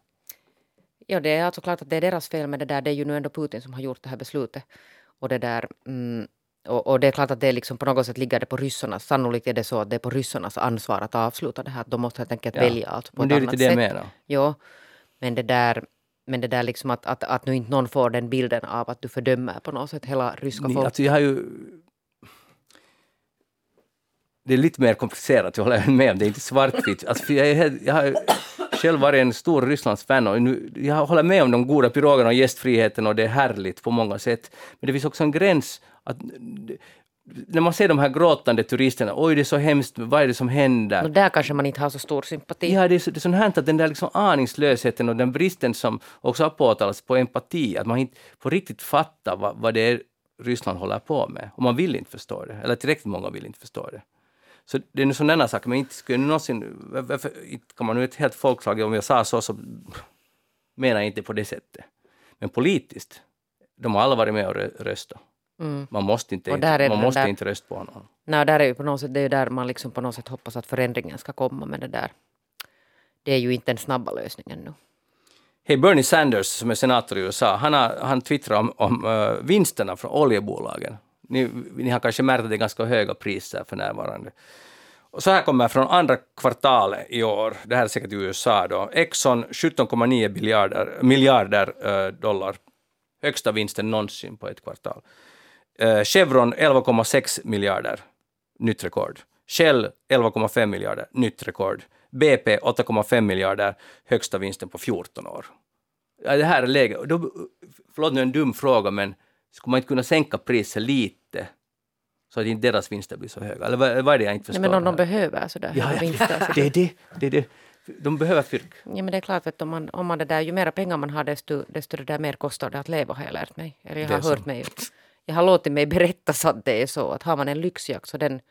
Ja, det är alltså klart att det är deras fel men det där det är ju nu ändå Putin som har gjort det här beslutet. Och det där mm, och, och det är klart att det är liksom på något sätt ligger det på ryssarnas, sannolikt är det så att det är på ryssarnas ansvar att avsluta det här. De måste helt enkelt Ja, välja alltså på Men ett det är annat lite det sätt. menar. Ja, men det där, men det där liksom att, att, att nu inte någon får den bilden av att du fördömer på något sätt hela ryska folket. alltså jag har ju... Det är lite mer komplicerat, jag håller med om. Det är inte svartvitt. Alltså, jag, är, jag har själv varit en stor Rysslandsfan och nu, jag håller med om de goda pirogerna och gästfriheten och det är härligt på många sätt. Men det finns också en gräns. Att, när man ser de här gråtande turisterna, oj det är så hemskt, vad är det som händer? Och där kanske man inte har så stor sympati. Ja, det är, så, det är sånt här att den där liksom aningslösheten och den bristen som också har påtalats på empati, att man inte får riktigt fatta vad, vad det är Ryssland håller på med. Och man vill inte förstå det, eller tillräckligt många vill inte förstå det. Så det är nu sådana saker, men inte skulle jag någonsin... Varför, kan man nu ett helt folkslag, om jag sa så, så menar jag inte på det sättet. Men politiskt, de har alla varit med och rö- röstat. Mm. Man måste inte, man den måste där- inte rösta på honom. Nej, där är ju på något sätt, det är ju där man liksom på något sätt hoppas att förändringen ska komma. Men det där, det är ju inte den snabba lösningen nu. Hej, Bernie Sanders som är senator i USA, han, har, han twittrar om, om eh, vinsterna från oljebolagen. Ni, ni har kanske märkt att det är ganska höga priser för närvarande. Och så här kommer från andra kvartalet i år, det här är säkert i USA då, Exxon 17,9 miljarder, miljarder eh, dollar, högsta vinsten någonsin på ett kvartal. Eh, Chevron 11,6 miljarder, nytt rekord. Shell 11,5 miljarder, nytt rekord. BP 8,5 miljarder, högsta vinsten på 14 år. Ja, det här är läget. Förlåt nu en dum fråga, men skulle man inte kunna sänka priset lite så att inte deras vinster blir så höga? Eller vad, vad är det jag inte förstår? Nej, men om de behöver sådär ja, höga ja, vinster. Så det är det. det, är det. De behöver fyrk. Ja, men det är klart att om man, om man det där, ju mera pengar man har desto, desto det där mer kostar det att leva har jag lärt mig. Eller jag har så. hört mig, jag har låtit mig berättas att det är så att har man en lyxjakt så den,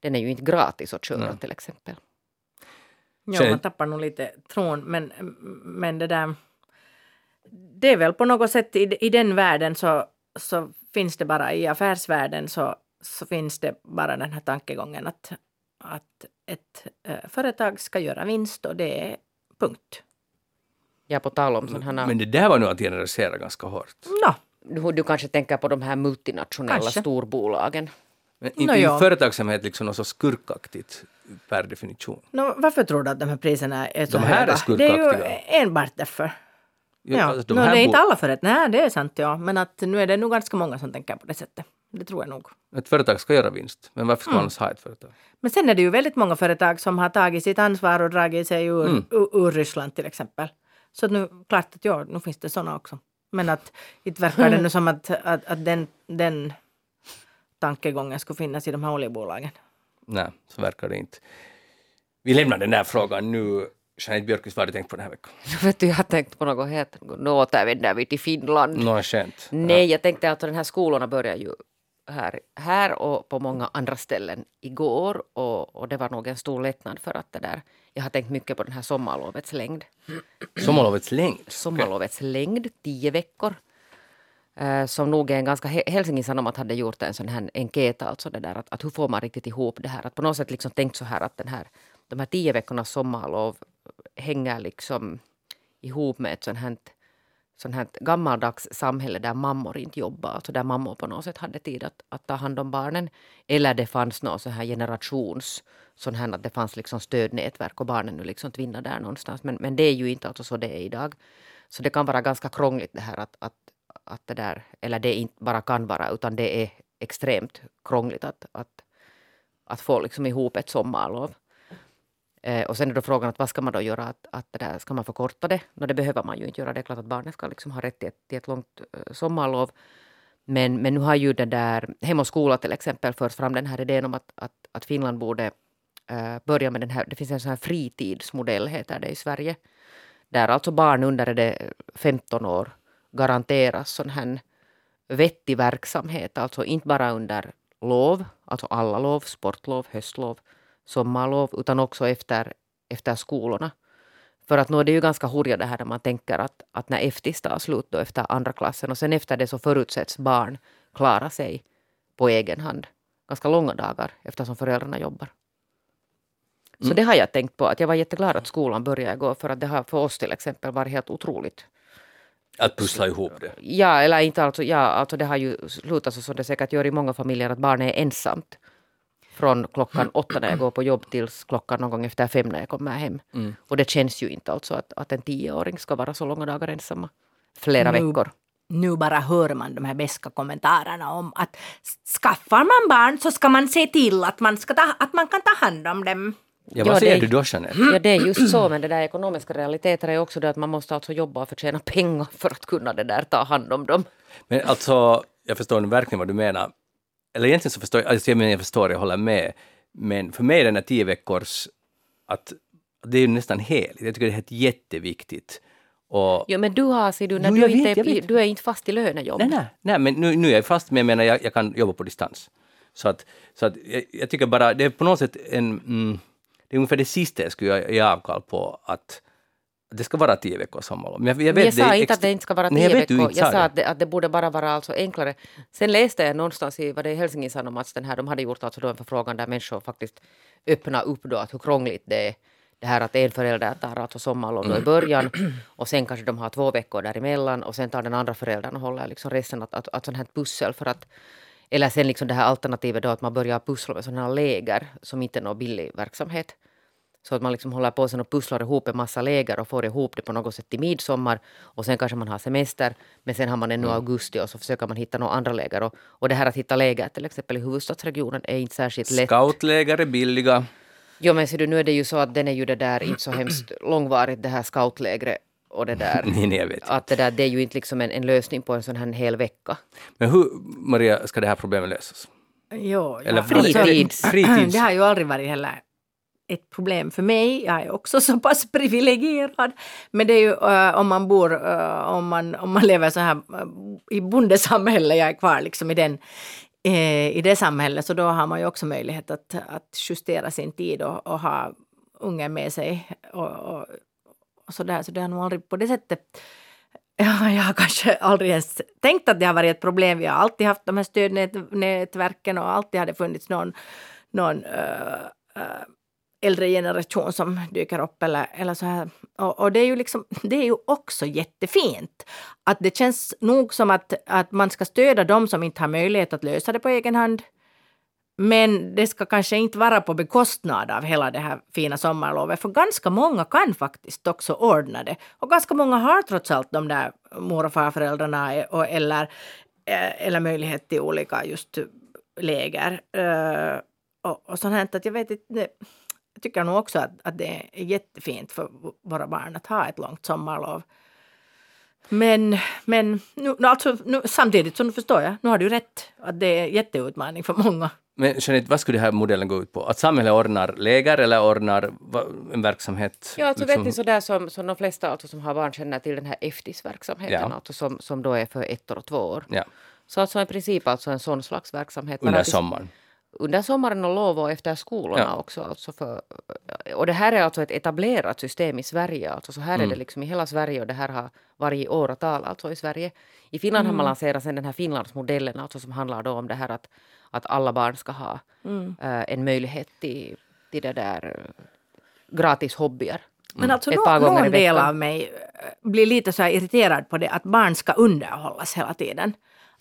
den är ju inte gratis att köra Nej. till exempel. Ja, man tappar nog lite tron. Men, men det där... Det är väl på något sätt i, i den världen så, så finns det bara i affärsvärlden så, så finns det bara den här tankegången att, att ett eh, företag ska göra vinst och det är punkt. Ja, på tal om sådana Men det där var nog att generalisera ganska hårt. Nå, Du, du kanske tänker på de här multinationella Kanske. storbolagen. Men inte är ja. företagsamhet liksom något så skurkaktigt per definition. nå, varför tror du att de här priserna är så De här är höga? det är ju enbart därför. Ja, alltså, de här det är inte alla företag. Nej, det är sant. Ja. Men att nu är det nog ganska många som tänker på det sättet. Det tror jag nog. Ett företag ska göra vinst, men varför ska Mm. man annars ha ett företag? Men sen är det ju väldigt många företag som har tagit sitt ansvar och dragit sig ur, Mm. ur, Ryssland till exempel. Så nu, klart att ja, nu finns det sådana också. Men att inte verkar det nu som att, att, att den, den tankegången skulle finnas i de här oljebolagen. Nej, så verkar det inte. Vi lämnar den där frågan nu. Jeanette Björkqvist, vad har du tänkt på den här veckan? Vet du, jag har tänkt på något helt... Nu återvänder vi till Finland. Något skönt? Nej, jag tänkte att de här skolorna börjar ju här, här och på många andra ställen igår. Och, och det var nog en stor lättnad för att det där... Jag har tänkt mycket på den här sommarlovets längd. Sommarlovets längd? Sommarlovets längd, tio veckor. Eh, som nog är en ganska... He- Helsingin Sanomat hade gjort en sån här enkät, alltså det där att, att hur får man riktigt ihop det här? Att på något sätt liksom tänkt så här att den här, de här tio veckornas sommarlov hänger liksom ihop med ett sånt här, sånt här gammaldags samhälle där mammor inte jobbar, alltså där mammor på något sätt hade tid att, att ta hand om barnen. Eller det fanns någon sån här generations, sån här att det fanns liksom stödnätverk och barnen nu liksom tvinnar där någonstans. Men, men det är ju inte alltså så det är idag. Så det kan vara ganska krångligt det här att, att, att det där, eller det inte bara kan vara, utan det är extremt krångligt att, att, att få liksom ihop ett sommarlov. Eh, och sen är då frågan att vad ska man då göra? Att, att det där, ska man förkorta det? No, det behöver man ju inte göra. Det är klart att barnet ska liksom ha rätt till ett, till ett långt eh, sommarlov. Men, men nu har ju det där Hem och skola till exempel fört fram den här idén om att, att, att Finland borde uh, börja med den här, det finns en sån här fritidsmodell heter det i Sverige. Där alltså barn under det 15 år garanteras sån här vettig verksamhet, alltså inte bara under lov, alltså alla lov, sportlov, höstlov, sommarlov, utan också efter, efter skolorna. För att nu är det ju ganska hurja det här när man tänker att, att när eftis tar slut då efter andra klassen och sen efter det så förutsätts barn klara sig på egen hand ganska långa dagar eftersom föräldrarna jobbar. Så mm. det har jag tänkt på, att jag var jätteglad att skolan började gå för att det har för oss till exempel varit helt otroligt. Att pussla ihop det? Ja, eller inte alltså, ja, alltså det har ju slutat så som det säkert gör i många familjer att barnet är ensamt från klockan åtta när jag går på jobb tills klockan någon gång efter fem när jag kommer hem. Mm. Och det känns ju inte alltså att, att en tioåring ska vara så långa dagar ensamma. Flera nu, veckor. Nu bara hör man de här beska kommentarerna om att skaffar man barn så ska man se till att man, ska ta, att man kan ta hand om dem. Ja, vad ja, säger det, du då Jeanette? Ja, det är just så, men det där ekonomiska realiteter är också det att man måste alltså jobba och förtjäna pengar för att kunna det där ta hand om dem. Men alltså, jag förstår verkligen vad du menar eller egentligen så förstår jag, alltså jag, menar, jag förstår, jag håller med, men för mig är den här tio veckors, att det är ju nästan heligt. Jag tycker det är helt jätteviktigt. Och, jo, men du har, ser du, när du, inte vet, är, du är inte fast i lönejobb. Nej, nej, nej men nu, nu är jag fast, men jag menar jag, jag kan jobba på distans. Så att, så att jag, jag tycker bara, det är på något sätt en, mm, det är ungefär det sista jag skulle göra avkall på, att det ska vara tio veckors sommarlov. Men jag, jag, vet, jag sa inte att det inte ska vara tio Nej, jag veckor. Jag sa att det, att det borde bara vara alltså enklare. Sen läste jag någonstans i vad det är Helsingin Sanomats, den här, de hade gjort alltså då en förfrågan där människor faktiskt öppnar upp då att hur krångligt det är det här att en förälder tar alltså sommarlov då i början och sen kanske de har två veckor däremellan och sen tar den andra föräldern och håller liksom resten att, att, att sånt här pussel för att eller sen liksom det här alternativet då att man börjar pussla med sådana här läger som inte är någon billig verksamhet. Så att man liksom håller på och pusslar ihop en massa läger och får ihop det på något sätt till midsommar. Och sen kanske man har semester. Men sen har man ännu mm. augusti och så försöker man hitta några andra läger. Och, och det här att hitta läger till exempel i huvudstadsregionen är inte särskilt lätt. Scoutläger är billiga. Jo men ser du, nu är det ju så att den är ju det där inte så hemskt långvarigt det här scoutlägret och det där. nej, nej, jag vet. Att det där det är ju inte liksom en, en lösning på en sån här hel vecka. Men hur, Maria, ska det här problemet lösas? Jo, ja. Eller fritids. fritids. Det har ju aldrig varit heller ett problem för mig. Jag är också så pass privilegierad. Men det är ju uh, om man bor, uh, om, man, om man lever så här uh, i bondesamhälle, jag är kvar liksom i den i det samhället, så då har man ju också möjlighet att, att justera sin tid och, och ha ungen med sig. Och, och, och så, där. så det har nog aldrig på det sättet Ja, jag har kanske aldrig ens tänkt att det har varit ett problem. Vi har alltid haft de här stödnätverken och alltid har det funnits någon, någon uh, uh, äldre generation som dyker upp eller, eller så här. Och, och, det är ju liksom, det är ju också jättefint. Att det känns nog som att, att man ska stödja dem som inte har möjlighet att lösa det på egen hand. Men det ska kanske inte vara på bekostnad av hela det här fina sommarlovet, för ganska många kan faktiskt också ordna det. Och ganska många har trots allt de där mor och farföräldrarna e- eller, e- eller möjlighet till olika just läger. Uh, och, och sånt här, att jag vet inte, tycker nog också att, att det är jättefint för våra barn att ha ett långt sommarlov. Men, men nu, alltså, nu, samtidigt så förstår jag, nu har du rätt, att det är jätteutmaning för många. Men Jeanette, vad skulle den här modellen gå ut på? Att samhället ordnar läger eller ordnar en verksamhet? Ja, alltså liksom... vet ni sådär som, som de flesta alltså, som har barn känner till den här EFTIS-verksamheten, ja. alltså, som, som då är för ett år och två år. Ja. Så alltså i princip alltså en sån slags verksamhet. Under sommaren? Under sommaren och lov och efter skolorna ja. också. Alltså för, och det här är alltså ett etablerat system i Sverige. Alltså så här mm. är det liksom i hela Sverige och det här har varit i åratal alltså i Sverige. I Finland mm. har man mm. lanserat sen den här Finlandsmodellen alltså som handlar då om det här att, att alla barn ska ha mm. uh, en möjlighet till, till det där uh, gratis hobbyer. Men alltså no, någon del av mig eh, blir lite så irriterad på det att barn ska underhållas hela tiden.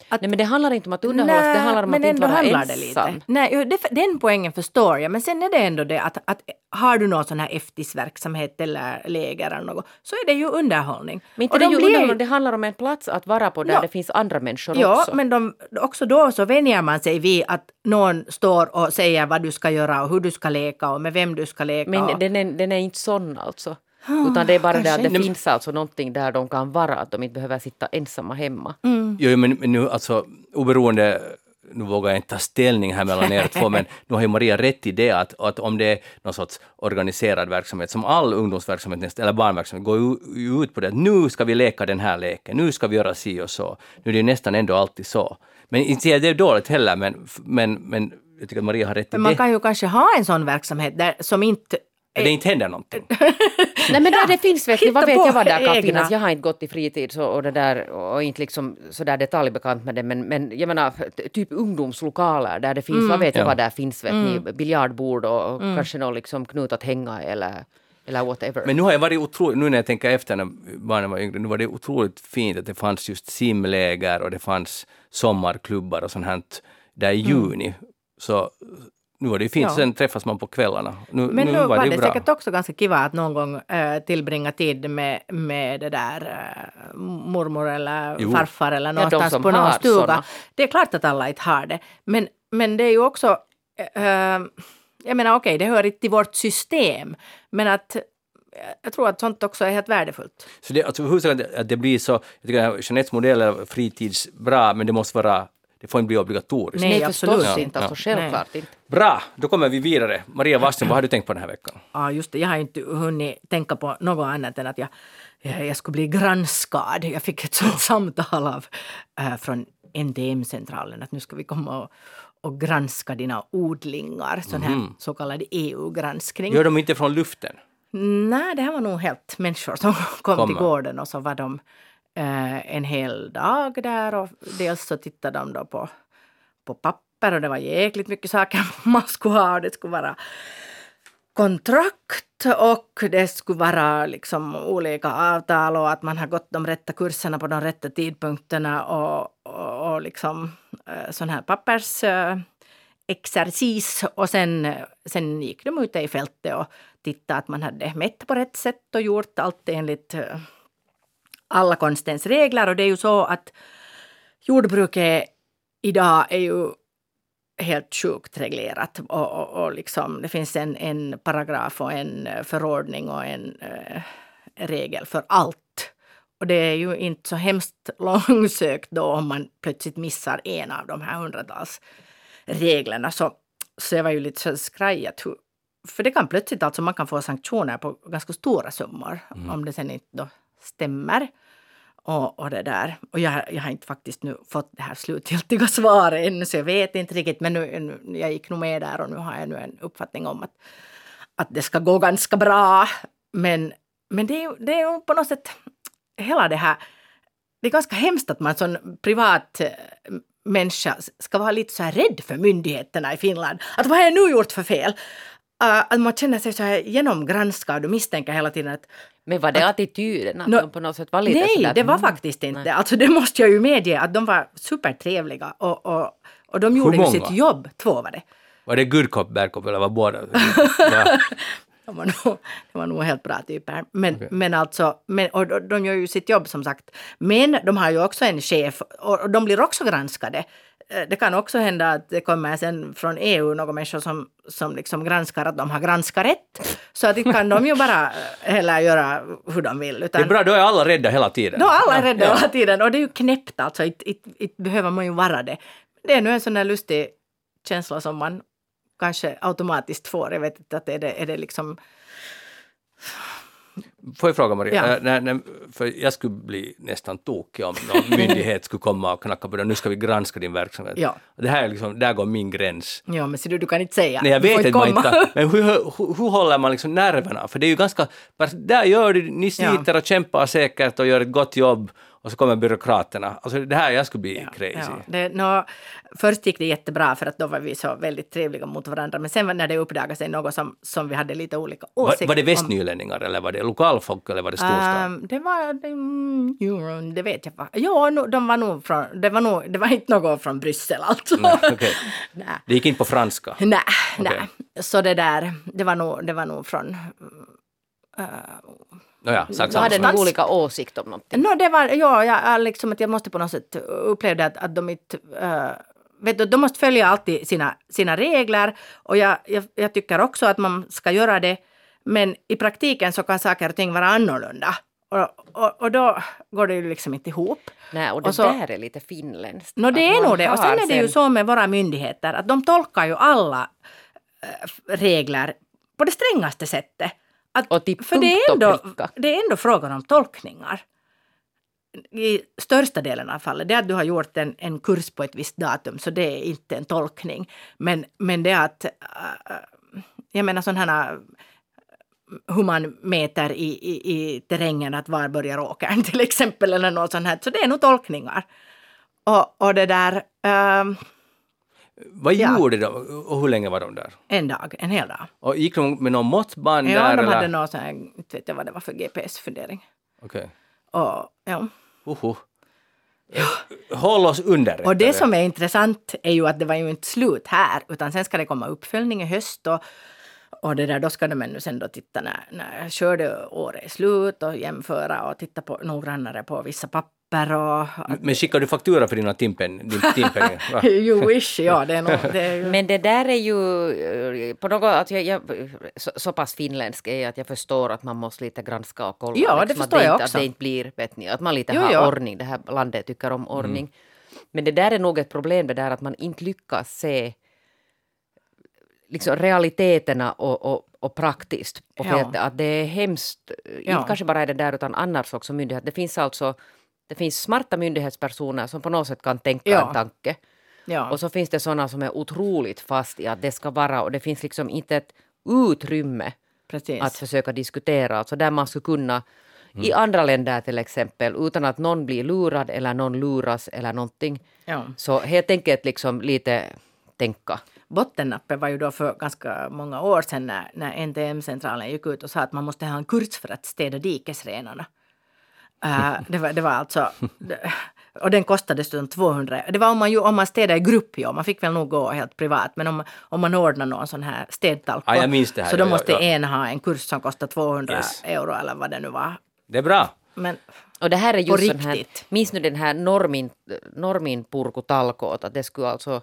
Att Nej men det handlar inte om att underhållas, det handlar om att inte vara ensam. det lite. Nej, det, den poängen förstår jag, men sen är det ändå det att, att har du någon sån här eftisverksamhet eller läger eller något, så är det ju underhållning. Men inte Och det, är de ju blir underhållande, det handlar om en plats att vara på där Ja. det finns andra människor Ja, också. men de, också då så vänjer man sig vid att någon står och säger vad du ska göra och hur du ska leka och med vem du ska leka. Men och, den är, den är inte sån alltså. Utan det är bara det kanske att det finns alltså någonting där de kan vara, att de inte behöver sitta ensamma hemma. Mm. Jo, men, men nu alltså oberoende, nu vågar jag inte ta ställning här mellan er två, men nu har ju Maria rätt i det att, att om det är någon sorts organiserad verksamhet, som all ungdomsverksamhet nästan, eller barnverksamhet, går ju ju ut på det att nu ska vi leka den här leken, nu ska vi göra si och så. Nu är det ju nästan ändå alltid så. Men inte jag det är dåligt heller, men, men, men jag tycker att Maria har rätt i men man det. kan ju kanske ha en sån verksamhet där, som inte Men det inte händer någonting. Nej men där det finns vet ni, vad vet jag vad där kan egna. finnas. Jag har inte gått i fritids och, och det där och inte liksom sådär detaljbekant med det men, men jag menar typ ungdomslokaler där det finns, Mm. vad vet jag Ja. vad där finns vet ni, biljardbord och, och kanske någon liksom knut att hänga eller, eller whatever. Men nu har jag varit otroligt, nu när jag tänker efter när barnen var yngre, nu var det otroligt fint att det fanns just simläger och det fanns sommarklubbar och sånt här där i juni. Så nu var det ju fint. Ja. sen träffas man på kvällarna. Nu, Men nu var det, bra. säkert också ganska kiva att någon gång äh, tillbringa tid med, med det där äh, mormor eller Jo. farfar eller någonstans som på någon stuga. såna. Det är klart att alla inte har det. Men, men det är ju också... äh, jag menar okej, det hör inte till vårt system. Men att jag tror att sånt också är helt värdefullt. Så det, alltså, hur ska det, att det blir så, jag tycker att Jeanettes modell är fritids bra, men det måste vara, det får inte bli obligatoriskt. Nej, Nej förstås absolut. inte, alltså Ja. självklart inte. Bra, då kommer vi vidare. Maria Wassten, vad har du tänkt på den här veckan? Ja, just det. Jag har inte hunnit tänka på något annat än att jag, jag, jag skulle bli granskad. Jag fick ett sånt samtal av, äh, från NTM-centralen att nu ska vi komma och, och granska dina odlingar. Sån här så kallad EU-granskning. Gör de inte från luften? Nej, det här var nog helt människor som kom till Kommer. gården och så var de eh, en hel dag där och dels så tittade de då på, på papper och det var jäkligt mycket saker man skulle ha och det skulle vara kontrakt och det skulle vara liksom olika avtal och att man har gått de rätta kurserna på de rätta tidpunkterna och, och, och liksom eh, sån här pappers eh, exercis. Och sen, eh, sen gick de ute i fältet och tittade att man hade mätt på rätt sätt och gjort allt enligt alla konstens regler. Och det är ju så att jordbruket idag är ju helt sjukt reglerat och, och, och liksom, det finns en, en paragraf och en eh, förordning och en eh, regel för allt. Och det är ju inte så hemskt långsökt då om man plötsligt missar en av de här hundratals reglerna. Så, så jag var ju lite så skrajat. hur- För det kan plötsligt alltså, man kan få sanktioner på ganska stora summor om det sen inte då stämmer. Och, och det där. Och jag, jag har inte faktiskt nu fått det här slutgiltiga svaret ännu så jag vet inte riktigt. Men nu, nu, jag gick nog med där och nu har jag nu en uppfattning om att, att det ska gå ganska bra. Men, men det är ju det är ju på något sätt hela det här. Det är ganska hemskt att man som privat eh, människa ska vara lite så här rädd för myndigheterna i Finland. Att vad har jag nu gjort för fel? Uh, att man känner sig så här genomgranskad och misstänker hela tiden att Men var det attityden? Att Nå, de på något sätt var lite Nej, sådär, det var mm, faktiskt inte. Alltså det måste jag ju medge att de var supertrevliga och, och, och de gjorde ju sitt jobb. Två var det. Var det good cop, bad cop eller var båda? Ja. De var nog, de var nog helt bra typer. Men, men alltså, men, och de, de gör ju sitt jobb som sagt. Men de har ju också en chef och, de blir också granskade. Eh, Det kan också hända att det kommer sen från EU några människor som, som liksom granskar att de har granskat rätt. Så att inte kan de ju bara eh, heller göra hur de vill. Det Utan är bra, då är alla rädda hela tiden. Då är alla rädda Ja. hela tiden och det är ju knäppt alltså. Inte behöver man ju vara det. Det är nu en sån där lustig känsla som man kanske automatiskt får. Jag vet inte att är det, är det liksom... Får jag fråga Maria, Ja. Äh, när, när, för jag skulle bli nästan tokig om någon myndighet skulle komma och knacka på dörren, nu ska vi granska din verksamhet. Ja. Det här är liksom, där går min gräns. Ja, men ser du, du kan inte säga. Nej, jag vet att man inte men hur, hur, hur håller man liksom nerverna? För det är ju ganska, där gör du, ni sliter och kämpar säkert och gör ett gott jobb och så kommer byråkraterna. Alltså det här, jag skulle bli crazy. Ja, det, no, först gick det jättebra för att då var vi så väldigt trevliga mot varandra. Men sen när det uppdagade sig något som, som vi hade lite olika åsikter var det om- västnylänningar eller var det lokalfolk eller var det storstad? Ehm, det var, det, mm, jo, det vet jag va. Ja, no, de var nog från, det var nog, det var inte något från Bryssel alltså. Nej, nej. Det gick inte på franska? Nej, Okej. nej. Så det där, det var nog, det var nog från... Nåja, sak Så hade samma. nog olika åsikter om någonting. No, det var, ja, jag, liksom att jag måste på något sätt upplevde att, att de inte... eh, vet du, de måste följa alltid sina, sina regler och jag, jag, jag tycker också att man ska göra det. Men i praktiken så kan saker och ting vara annorlunda. Och, och, och då går det ju liksom inte ihop. Nej, och det Och så- där är lite finländskt. No, det är nog det. Och sen är det ju så med våra myndigheter att de tolkar ju alla eh, regler på det strängaste sättet. Att, för det är, ändå, det är ändå frågan om tolkningar. I största delen av fallet, det är att du har gjort en, en kurs på ett visst datum, så det är inte en tolkning. Men, men det är att, äh, jag menar sådana här hur man mäter i, i, i terrängen, att var börjar åkern till exempel, eller något sånt här. Så det är nog tolkningar. Och, och det där, ehm, Vad Ja. gjorde de och hur länge var de där? en dag, en hel dag. Och gick de med någon måttband Ja, där? de eller? hade någon sån här, inte vet jag vad det var för GPS-fundering. Okej. Och, ja. Uhu. Håll oss underrättade. och det som är intressant är ju att det var ju inte slut här, utan sen ska det komma uppföljning i höst och, och det där, då ska de ännu sen då titta när, när skördeåret är slut och jämföra och titta på, noggrannare på vissa papper och... Men skickar du faktura för dina timpen? Din timpenning? Va? you wish, ja det är nog... Det är ju, Men det där är ju eh, på något, att jag, jag, så, så pass finländsk är jag att jag förstår att man måste lite granska och kolla. Ja, det liksom, förstår att jag inte, också. Att det inte blir, vet ni, att man lite Jo, har jo. ordning. Det här landet tycker om ordning. Men det där är nog ett problem, det där att man inte lyckas se liksom realiteterna och, och, och praktiskt på Ja. Att det är hemskt, Ja. inte kanske bara är det där utan annars också myndighet. Det finns alltså det finns smarta myndighetspersoner som på något sätt kan tänka Ja. en tanke. ja. Och så finns det sådana som är otroligt fast i att det ska vara och det finns liksom inte ett utrymme Precis. att försöka diskutera. Alltså där man skulle kunna i andra länder till exempel utan att någon blir lurad eller någon luras eller någonting. ja. Så helt enkelt liksom lite tänka. Bottennappet var ju då för ganska många år sedan när, när NTM-centralen gick ut och sa att man måste ha en kurs för att städa dikesrenarna. Uh, det, var, det var alltså... Och den kostade dessutom 200. Det var om man, om man städade i grupp, ja. Man fick väl nog gå helt privat. Men om, om man ordnar någon sån här städtalko. Ja, jag minns det här, Så då ja, måste ja. en ha en kurs som kostar 200 Yes. euro eller vad det nu var. Det är bra. Men Och det här är just sån här, riktigt. minns nu den här normin, normin purkutalkoot, att det skulle alltså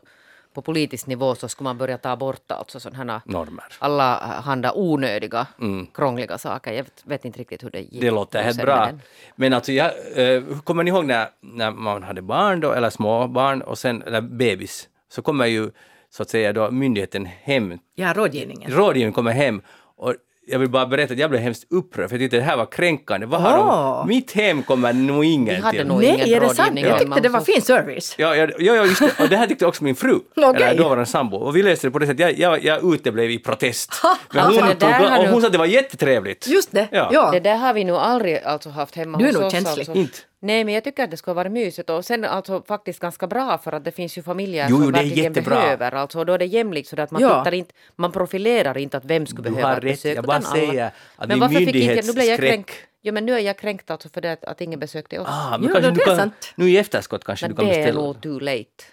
på politisk nivå så skulle man börja ta bort alltså sådana här Normer. alla handa onödiga, krångliga saker. Jag vet, vet inte riktigt hur det gick. Mm. Det låter helt bra. Men alltså, jag, eh, kommer ni ihåg när, när man hade barn då, eller små barn och sen, eller bebis, så kommer ju så att säga då myndigheten hem, ja, rådgivningen. rådgivningen kommer hem och jag vill bara berätta att jag blev hemskt upprörd för jag tyckte det här var kränkande. Vad har Åh. de? Mitt hem kommer nog ingen Vi hade till. nog Nej, ingen är det sant? Jag tyckte det var fin service. Ja, ja, ja, ja just det. Och det här tyckte också min fru, Okej. eller dåvarande sambo. Och vi löste det på det sättet, jag, jag, jag uteblev i protest. Men Alltså, hon, det där tog, och du- hon sa att det var jättetrevligt. Just det. Ja. Ja. Det där har vi nog aldrig alltså haft hemma Du är hos nog oss. känslig. Alltså. Inte. Nej, men jag tycker att det ska vara mysigt och sen alltså faktiskt ganska bra för att det finns ju familjer Jo, jo, som det är verkligen jättebra. behöver. Alltså, och då är det jämlikt så att man Ja. tittar inte, man profilerar inte att vem skulle Du behöva har ett rätt. besök Jag bara säger att men varför fick inte jag, nu blev jag kränkt. Ja, men nu är jag kränkt alltså för det att, att ingen besökte oss. Ah, men Jo, kanske det du är kan, sant. nu i efterskott kanske men du kan det är beställa. nog too late.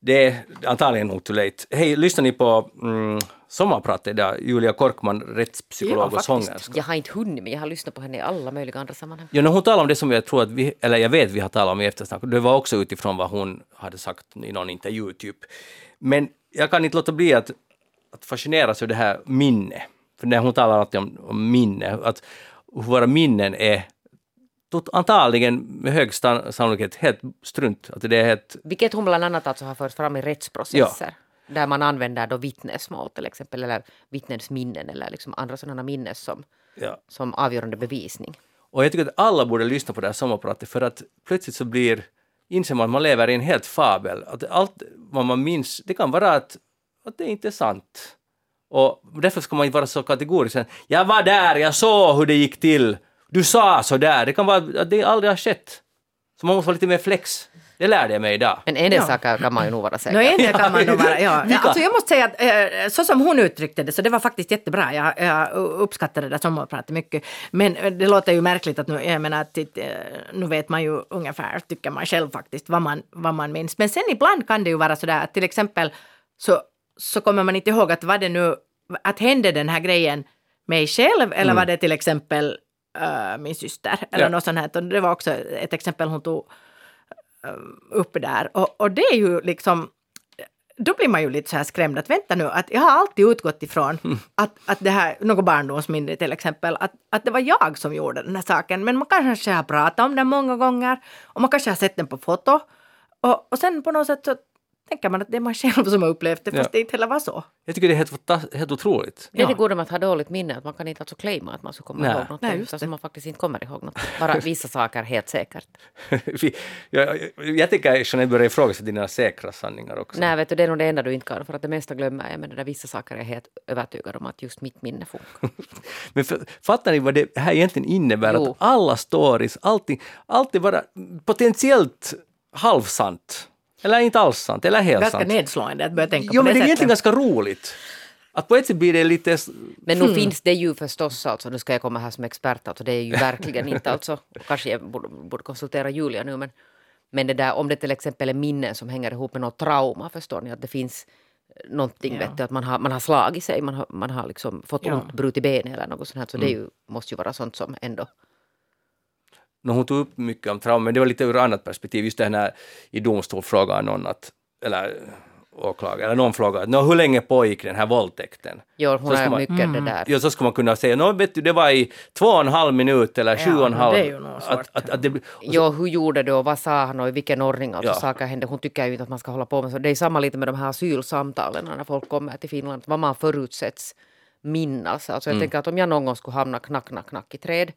Det är antagligen nog too late. Hej, lyssnar ni på mm, Sommarprat idag? Julia Korkman, rättspsykolog Ja, och sångerska. Jag har inte hunnit men jag har lyssnat på henne i alla möjliga andra sammanhang. Ja, när hon talar om det som jag tror att vi, eller jag vet vi har talat om i eftersnack, det var också utifrån vad hon hade sagt i någon intervju typ. Men jag kan inte låta bli att, att fascineras av det här minne. För när hon talar alltid om, om minne, att våra minnen är antagligen med hög sannolikhet helt strunt. Att det är helt, Vilket hon bland annat alltså har fört fram i rättsprocesser. Där man använder då vittnesmål till exempel, eller vittnens minnen eller liksom andra sådana minnen som, ja. som avgörande bevisning. Och jag tycker att alla borde lyssna på det här sommarpratet för att plötsligt så blir, inser man att man lever i en helt fabel. Att allt vad man minns, det kan vara att, att det inte är sant. Och därför ska man inte vara så kategorisk. Jag var där, jag såg hur det gick till. Du sa så där. Det kan vara att det aldrig har skett. Så man måste vara lite mer flex. Det lärde jag mig idag. Men en del Ja. saker kan man ju nog vara säker Nå, en del kan man nog vara, ja. Alltså jag måste säga att eh, så som hon uttryckte det så det var faktiskt jättebra. Jag, jag uppskattade det där sommarpratet mycket. Men eh, det låter ju märkligt att nu, jag menar, att, eh, nu vet man ju ungefär, tycker man själv faktiskt, vad man, vad man minns. Men sen ibland kan det ju vara sådär att till exempel så, så kommer man inte ihåg att vad det nu, att hände den här grejen mig själv eller var det till exempel eh, min syster eller Ja. något sånt här. Det var också ett exempel hon tog uppe där. Och, och det är ju liksom då blir man ju lite så här skrämd att vänta nu, att jag har alltid utgått ifrån att, att det här, något barndomsminne till exempel, att, att det var jag som gjorde den här saken. Men man kanske har pratat om den många gånger och man kanske har sett den på foto. Och, och sen på något sätt så tänker man att det är man själv som har upplevt det, fast Ja. det inte heller var så. Jag tycker det är helt, helt otroligt. Det är det goda med att ha dåligt minne, att man kan inte alltså claima att man ska komma Nej. ihåg något, Nej, just det. man faktiskt inte kommer ihåg något. Bara vissa saker helt säkert. Jag, jag, jag tänker att Jeanette börjar ifrågasätta dina säkra sanningar också. Nej, vet du, det är nog det enda du inte kan, för att det mesta glömmer jag, men det där vissa saker är jag helt övertygad om att just mitt minne funkar. Men för, fattar ni vad det här egentligen innebär? Jo. Att alla stories, allting, allt är bara potentiellt halvsant. Eller inte alls sant, eller helt Ganska sant. nedslående att börja tänka Jo, på men det är det egentligen ganska roligt. Att på ett sätt blir det lite... Men nu finns det ju förstås, alltså, nu ska jag komma här som expert, alltså, det är ju verkligen inte alltså, kanske jag borde, borde konsultera Julia nu, men, men det där om det till exempel är minnen som hänger ihop med något trauma, förstår ni, att det finns någonting, Ja. vet du, att man har, man har slagit sig, man har, man har liksom fått Ja. ont, brutit benet eller något sånt här, så det är ju, måste ju vara sånt som ändå No, hon tog upp mycket om trauma, men det var lite ur annat perspektiv. Just det här när i domstol frågar någon att, eller åklagare, eller någon frågar "Nå, hur länge pågick den här våldtäkten? Så hon ska är man- mycket det där. Ja, så ska man kunna säga, Nå, vet du, det var i två och en halv minut eller Ja, sju och en halv. det är ju att, att, att det, Jo, hur gjorde du och vad sa han och i vilken ordning alltså Ja. saker hände. Hon tycker ju inte att man ska hålla på med så. Det är samma lite med de här asylsamtalen när folk kommer till Finland, vad man förutsätts minnas. Alltså jag Mm. tänker att om jag någon gång skulle hamna knack, knack, knack i träd, eh,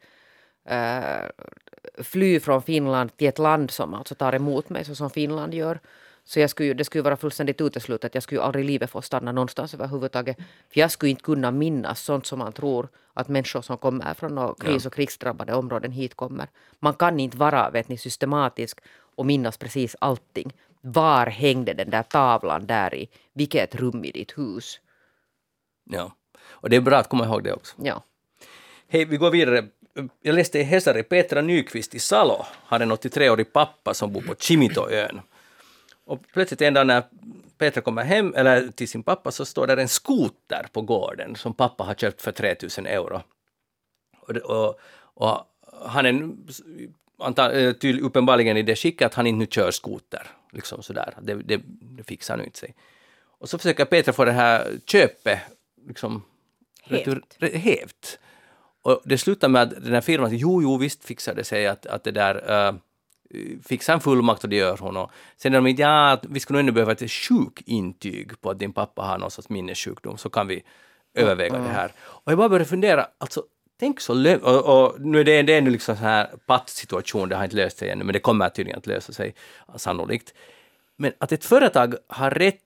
fly från Finland till ett land som alltså tar emot mig så som Finland gör, så jag skulle, det skulle vara fullständigt uteslutet att jag skulle aldrig i livet få stanna någonstans överhuvudtaget. För jag skulle inte kunna minnas sånt som man tror att människor som kommer från kris och krigsdrabbade områden hit kommer. Man kan inte vara vet ni, systematisk och minnas precis allting. Var hängde den där tavlan där i? Vilket rum i ditt hus? ja. och det är bra att komma ihåg det också. Ja. Hej, vi går vidare. Jag läste i Hesari, Petra Nyqvist i Salo har en 83-årig pappa som bor på Chimitoön. Och plötsligt en dag när Petra kommer hem, eller till sin pappa, så står där en skoter på gården som pappa har köpt för 3000 euro. Och, och, och han är antar, eh, uppenbarligen i det skicket att han inte nu kör skoter. Liksom sådär. Det, det, det fixar nu inte sig. Och så försöker Petra få det här köpet liksom, Hävt. retur- re- hävt. Och det slutar med att den här firman säger jo, jo, visst fixar det sig att, att det där uh, fixar en fullmakt och det gör hon. Och sen är de inte, ja, att vi skulle nog ändå behöva ett sjukintyg på att din pappa har någon sorts minnessjukdom, så kan vi överväga det här. Och jag bara började fundera, alltså tänk så lö- och, och nu är det, det är nu liksom så här pattsituation, det har inte löst sig ännu, men det kommer tydligen att lösa sig sannolikt. Men att ett företag har rätt,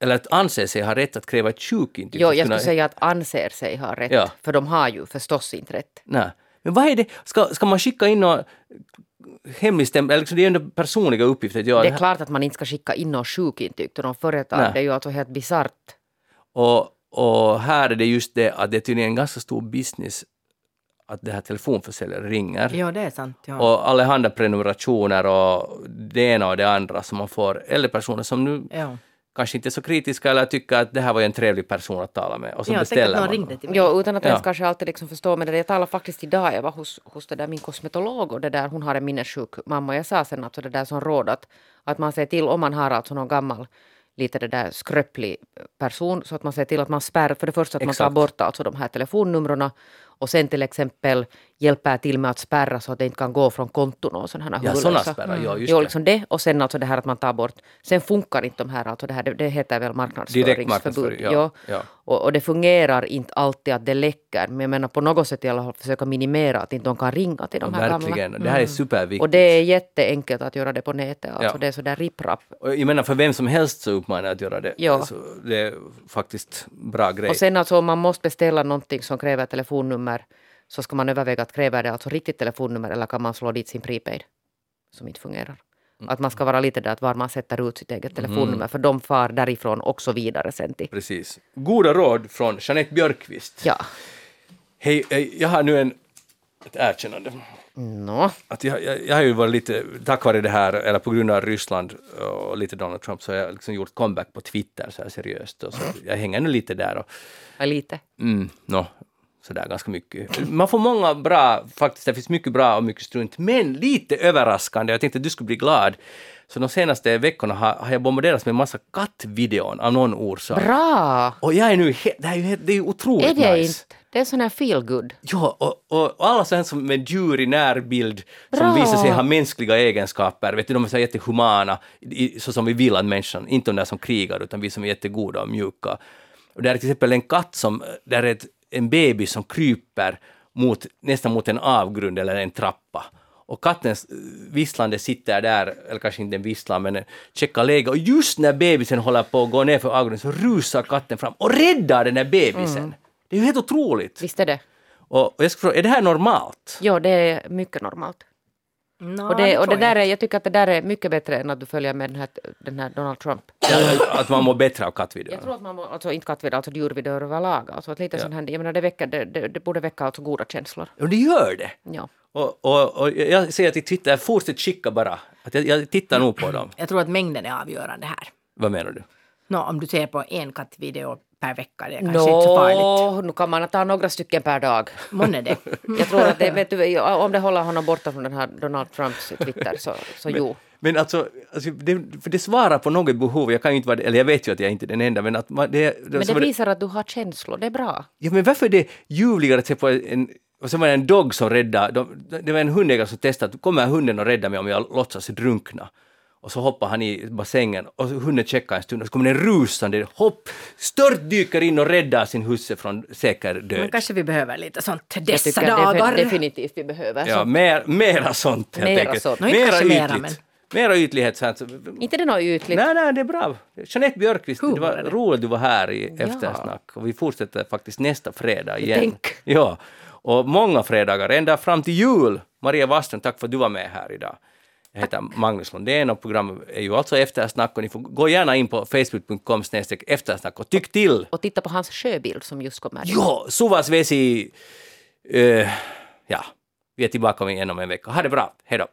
eller att anser sig ha rätt att kräva ett sjukintyg. Jo, jag kunna- skulle säga att anser sig ha rätt, Ja. för de har ju förstås inte rätt. Nej. Men vad är det? Ska, ska man skicka in något hemligstämpel? Eller liksom, det är ju ändå personliga uppgifter. Ja, Det är klart att man inte ska skicka in något sjukintyg till någon företag. Nej. Det är ju alltså helt bisarrt. och, och här är det just det att det är tydligen en ganska stor business att det här telefonförsäljare ringer. Ja, det är sant. Ja. Och allehanda prenumerationer och det ena och det andra som man får. Eller personer som nu ja. Kanske inte är så kritiska eller tycker att det här var ju en trevlig person att tala med. Och så ja, att beställer någon man. ringde till mig. Jo, utan att Ja. ens kanske alltid liksom förstå. Men det, jag talade faktiskt idag, jag var hos, hos det där min kosmetolog och det där, hon har en minnessjuk mamma. Jag sa sen alltså det där som råd att, att man ser till om man har alltså någon gammal lite det där skröplig person så att man ser till att man spärrar, för det första att man tar Exakt. bort alltså de här telefonnumren och sen till exempel hjälper till med att spärra så att det inte kan gå från konton och sådana här Ja, sådana spärrar, ja just Jo, liksom det och sen alltså det här att man tar bort. Sen funkar inte de här, alltså det här, det, det heter väl marknadsföringsförbud. marknadsföring, ja, Ja. ja. Och, och det fungerar inte alltid att det läcker, men jag menar på något sätt i alla fall försöka minimera att inte de kan ringa till de Ja, här verkligen. gamla. Det här är superviktigt. Och det är jätteenkelt att göra det på nätet, alltså Ja. det är sådär ripp-rapp. Jag menar för vem som helst så uppmanar jag att göra det. Ja. Alltså, det är faktiskt bra grej. Och sen alltså om man måste beställa någonting som kräver telefonnummer så ska man överväga att kräva det alltså riktigt telefonnummer eller kan man slå dit sin prepaid? som inte fungerar. Att man ska vara lite där att var man sätter ut sitt eget telefonnummer för de far därifrån också vidare sen till... Precis. Goda råd från Jeanette Björkqvist. Ja. Hej, eh, jag har nu en, ett erkännande. Nå, Att jag, jag, jag har ju varit lite, tack vare det här, eller på grund av Ryssland och lite Donald Trump, så har jag liksom gjort comeback på Twitter så här seriöst. Och så jag hänger nu lite där och ja, lite. Mm, no, sådär ganska mycket. Man får många bra, faktiskt det finns mycket bra och mycket strunt, men lite överraskande. Jag tänkte att du skulle bli glad. Så de senaste veckorna har, har jag bombarderats med massa kattvideon av någon orsak. Bra! Och jag är nu, det, här är ju, det är otroligt Är det nice. inte? Det är sån här feel good. Ja, och, och, och alla sådana som med djur i närbild som Bra. visar sig ha mänskliga egenskaper, vet du, de är så jättehumana, i, så som vi vill att människan, inte de där som krigar, utan vi som är jättegoda och mjuka. Och där är till exempel en katt som, där är ett, en baby som kryper mot, nästan mot en avgrund eller en trappa. Och kattens eh, visslande sitter där, eller kanske inte en visslan, men en checkar läge. Och just när bebisen håller på att gå ner för avgrunden så rusar katten fram och räddar den där bebisen. Det är ju helt otroligt. Visst är det? Och, jag ska fråga, är det här normalt? Jo, det är mycket normalt. Nå, och det, och det där jag. är, jag tycker att det där är mycket bättre än att du följer med den här, den här Donald Trump. Att man mår bättre av Jag kattvideor? tror att man, må- alltså inte kattvideor, alltså djurvideor överlag. Alltså att lite sån här, jag menar det, väcker, det, det, det borde väcka alltså goda känslor. Och det gör det! Ja. Och, och, och jag säger till Twitter, fortsätt skicka bara. Att jag, jag tittar nog på dem. Jag tror att mängden är avgörande här. Vad menar du? Nå, om du ser på en kattvideo per vecka, det är kanske inte så farligt. Nu kan man ta några stycken per dag. Månne det. Jag tror att det, vet du, om det håller honom borta från den här Donald Trumps Twitter så, så jo. Men alltså, alltså det, för det svarar på något behov, jag kan ju inte vara, eller jag vet ju att jag är inte är den enda, men att man, det, det, Men det visar att du har känslor, det är bra. Ja, men varför är det ljuvligare att se på en och så var det en dog som räddade, de, det var en hundägare som testade, att kommer hunden och räddar mig om jag låtsas drunkna? Och så hoppar han i bassängen och hunden checkar en stund och så kommer den rusande, hopp, stört dyker in och räddar sin husse från säker Men död. kanske vi behöver lite sånt dessa dagar. defi- definitivt vi behöver. Ja, mer, mera sånt helt Mera enkelt. sånt. Inte Mera kanske mera, ytligt. Mera ytlighet. Så att, inte det något ytligt. nej, nej, det är bra. Jeanette Björkqvist, det Hur var det? roligt att du var här i Ja. eftersnack. Och vi fortsätter faktiskt nästa fredag igen. Tänk. Ja, och många fredagar, ända fram till jul. Maria Waström, tack för att du var med här idag. Jag heter Magnus Lundén och programmet är ju alltså Eftersnack och ni får gå gärna in på facebook.com eftersnack och tyck till. Och titta på hans sjöbild som just kommer. Jo, Suvas Vesi. eh, ja, vi är tillbaka igen om en vecka. Ha det bra, hej då.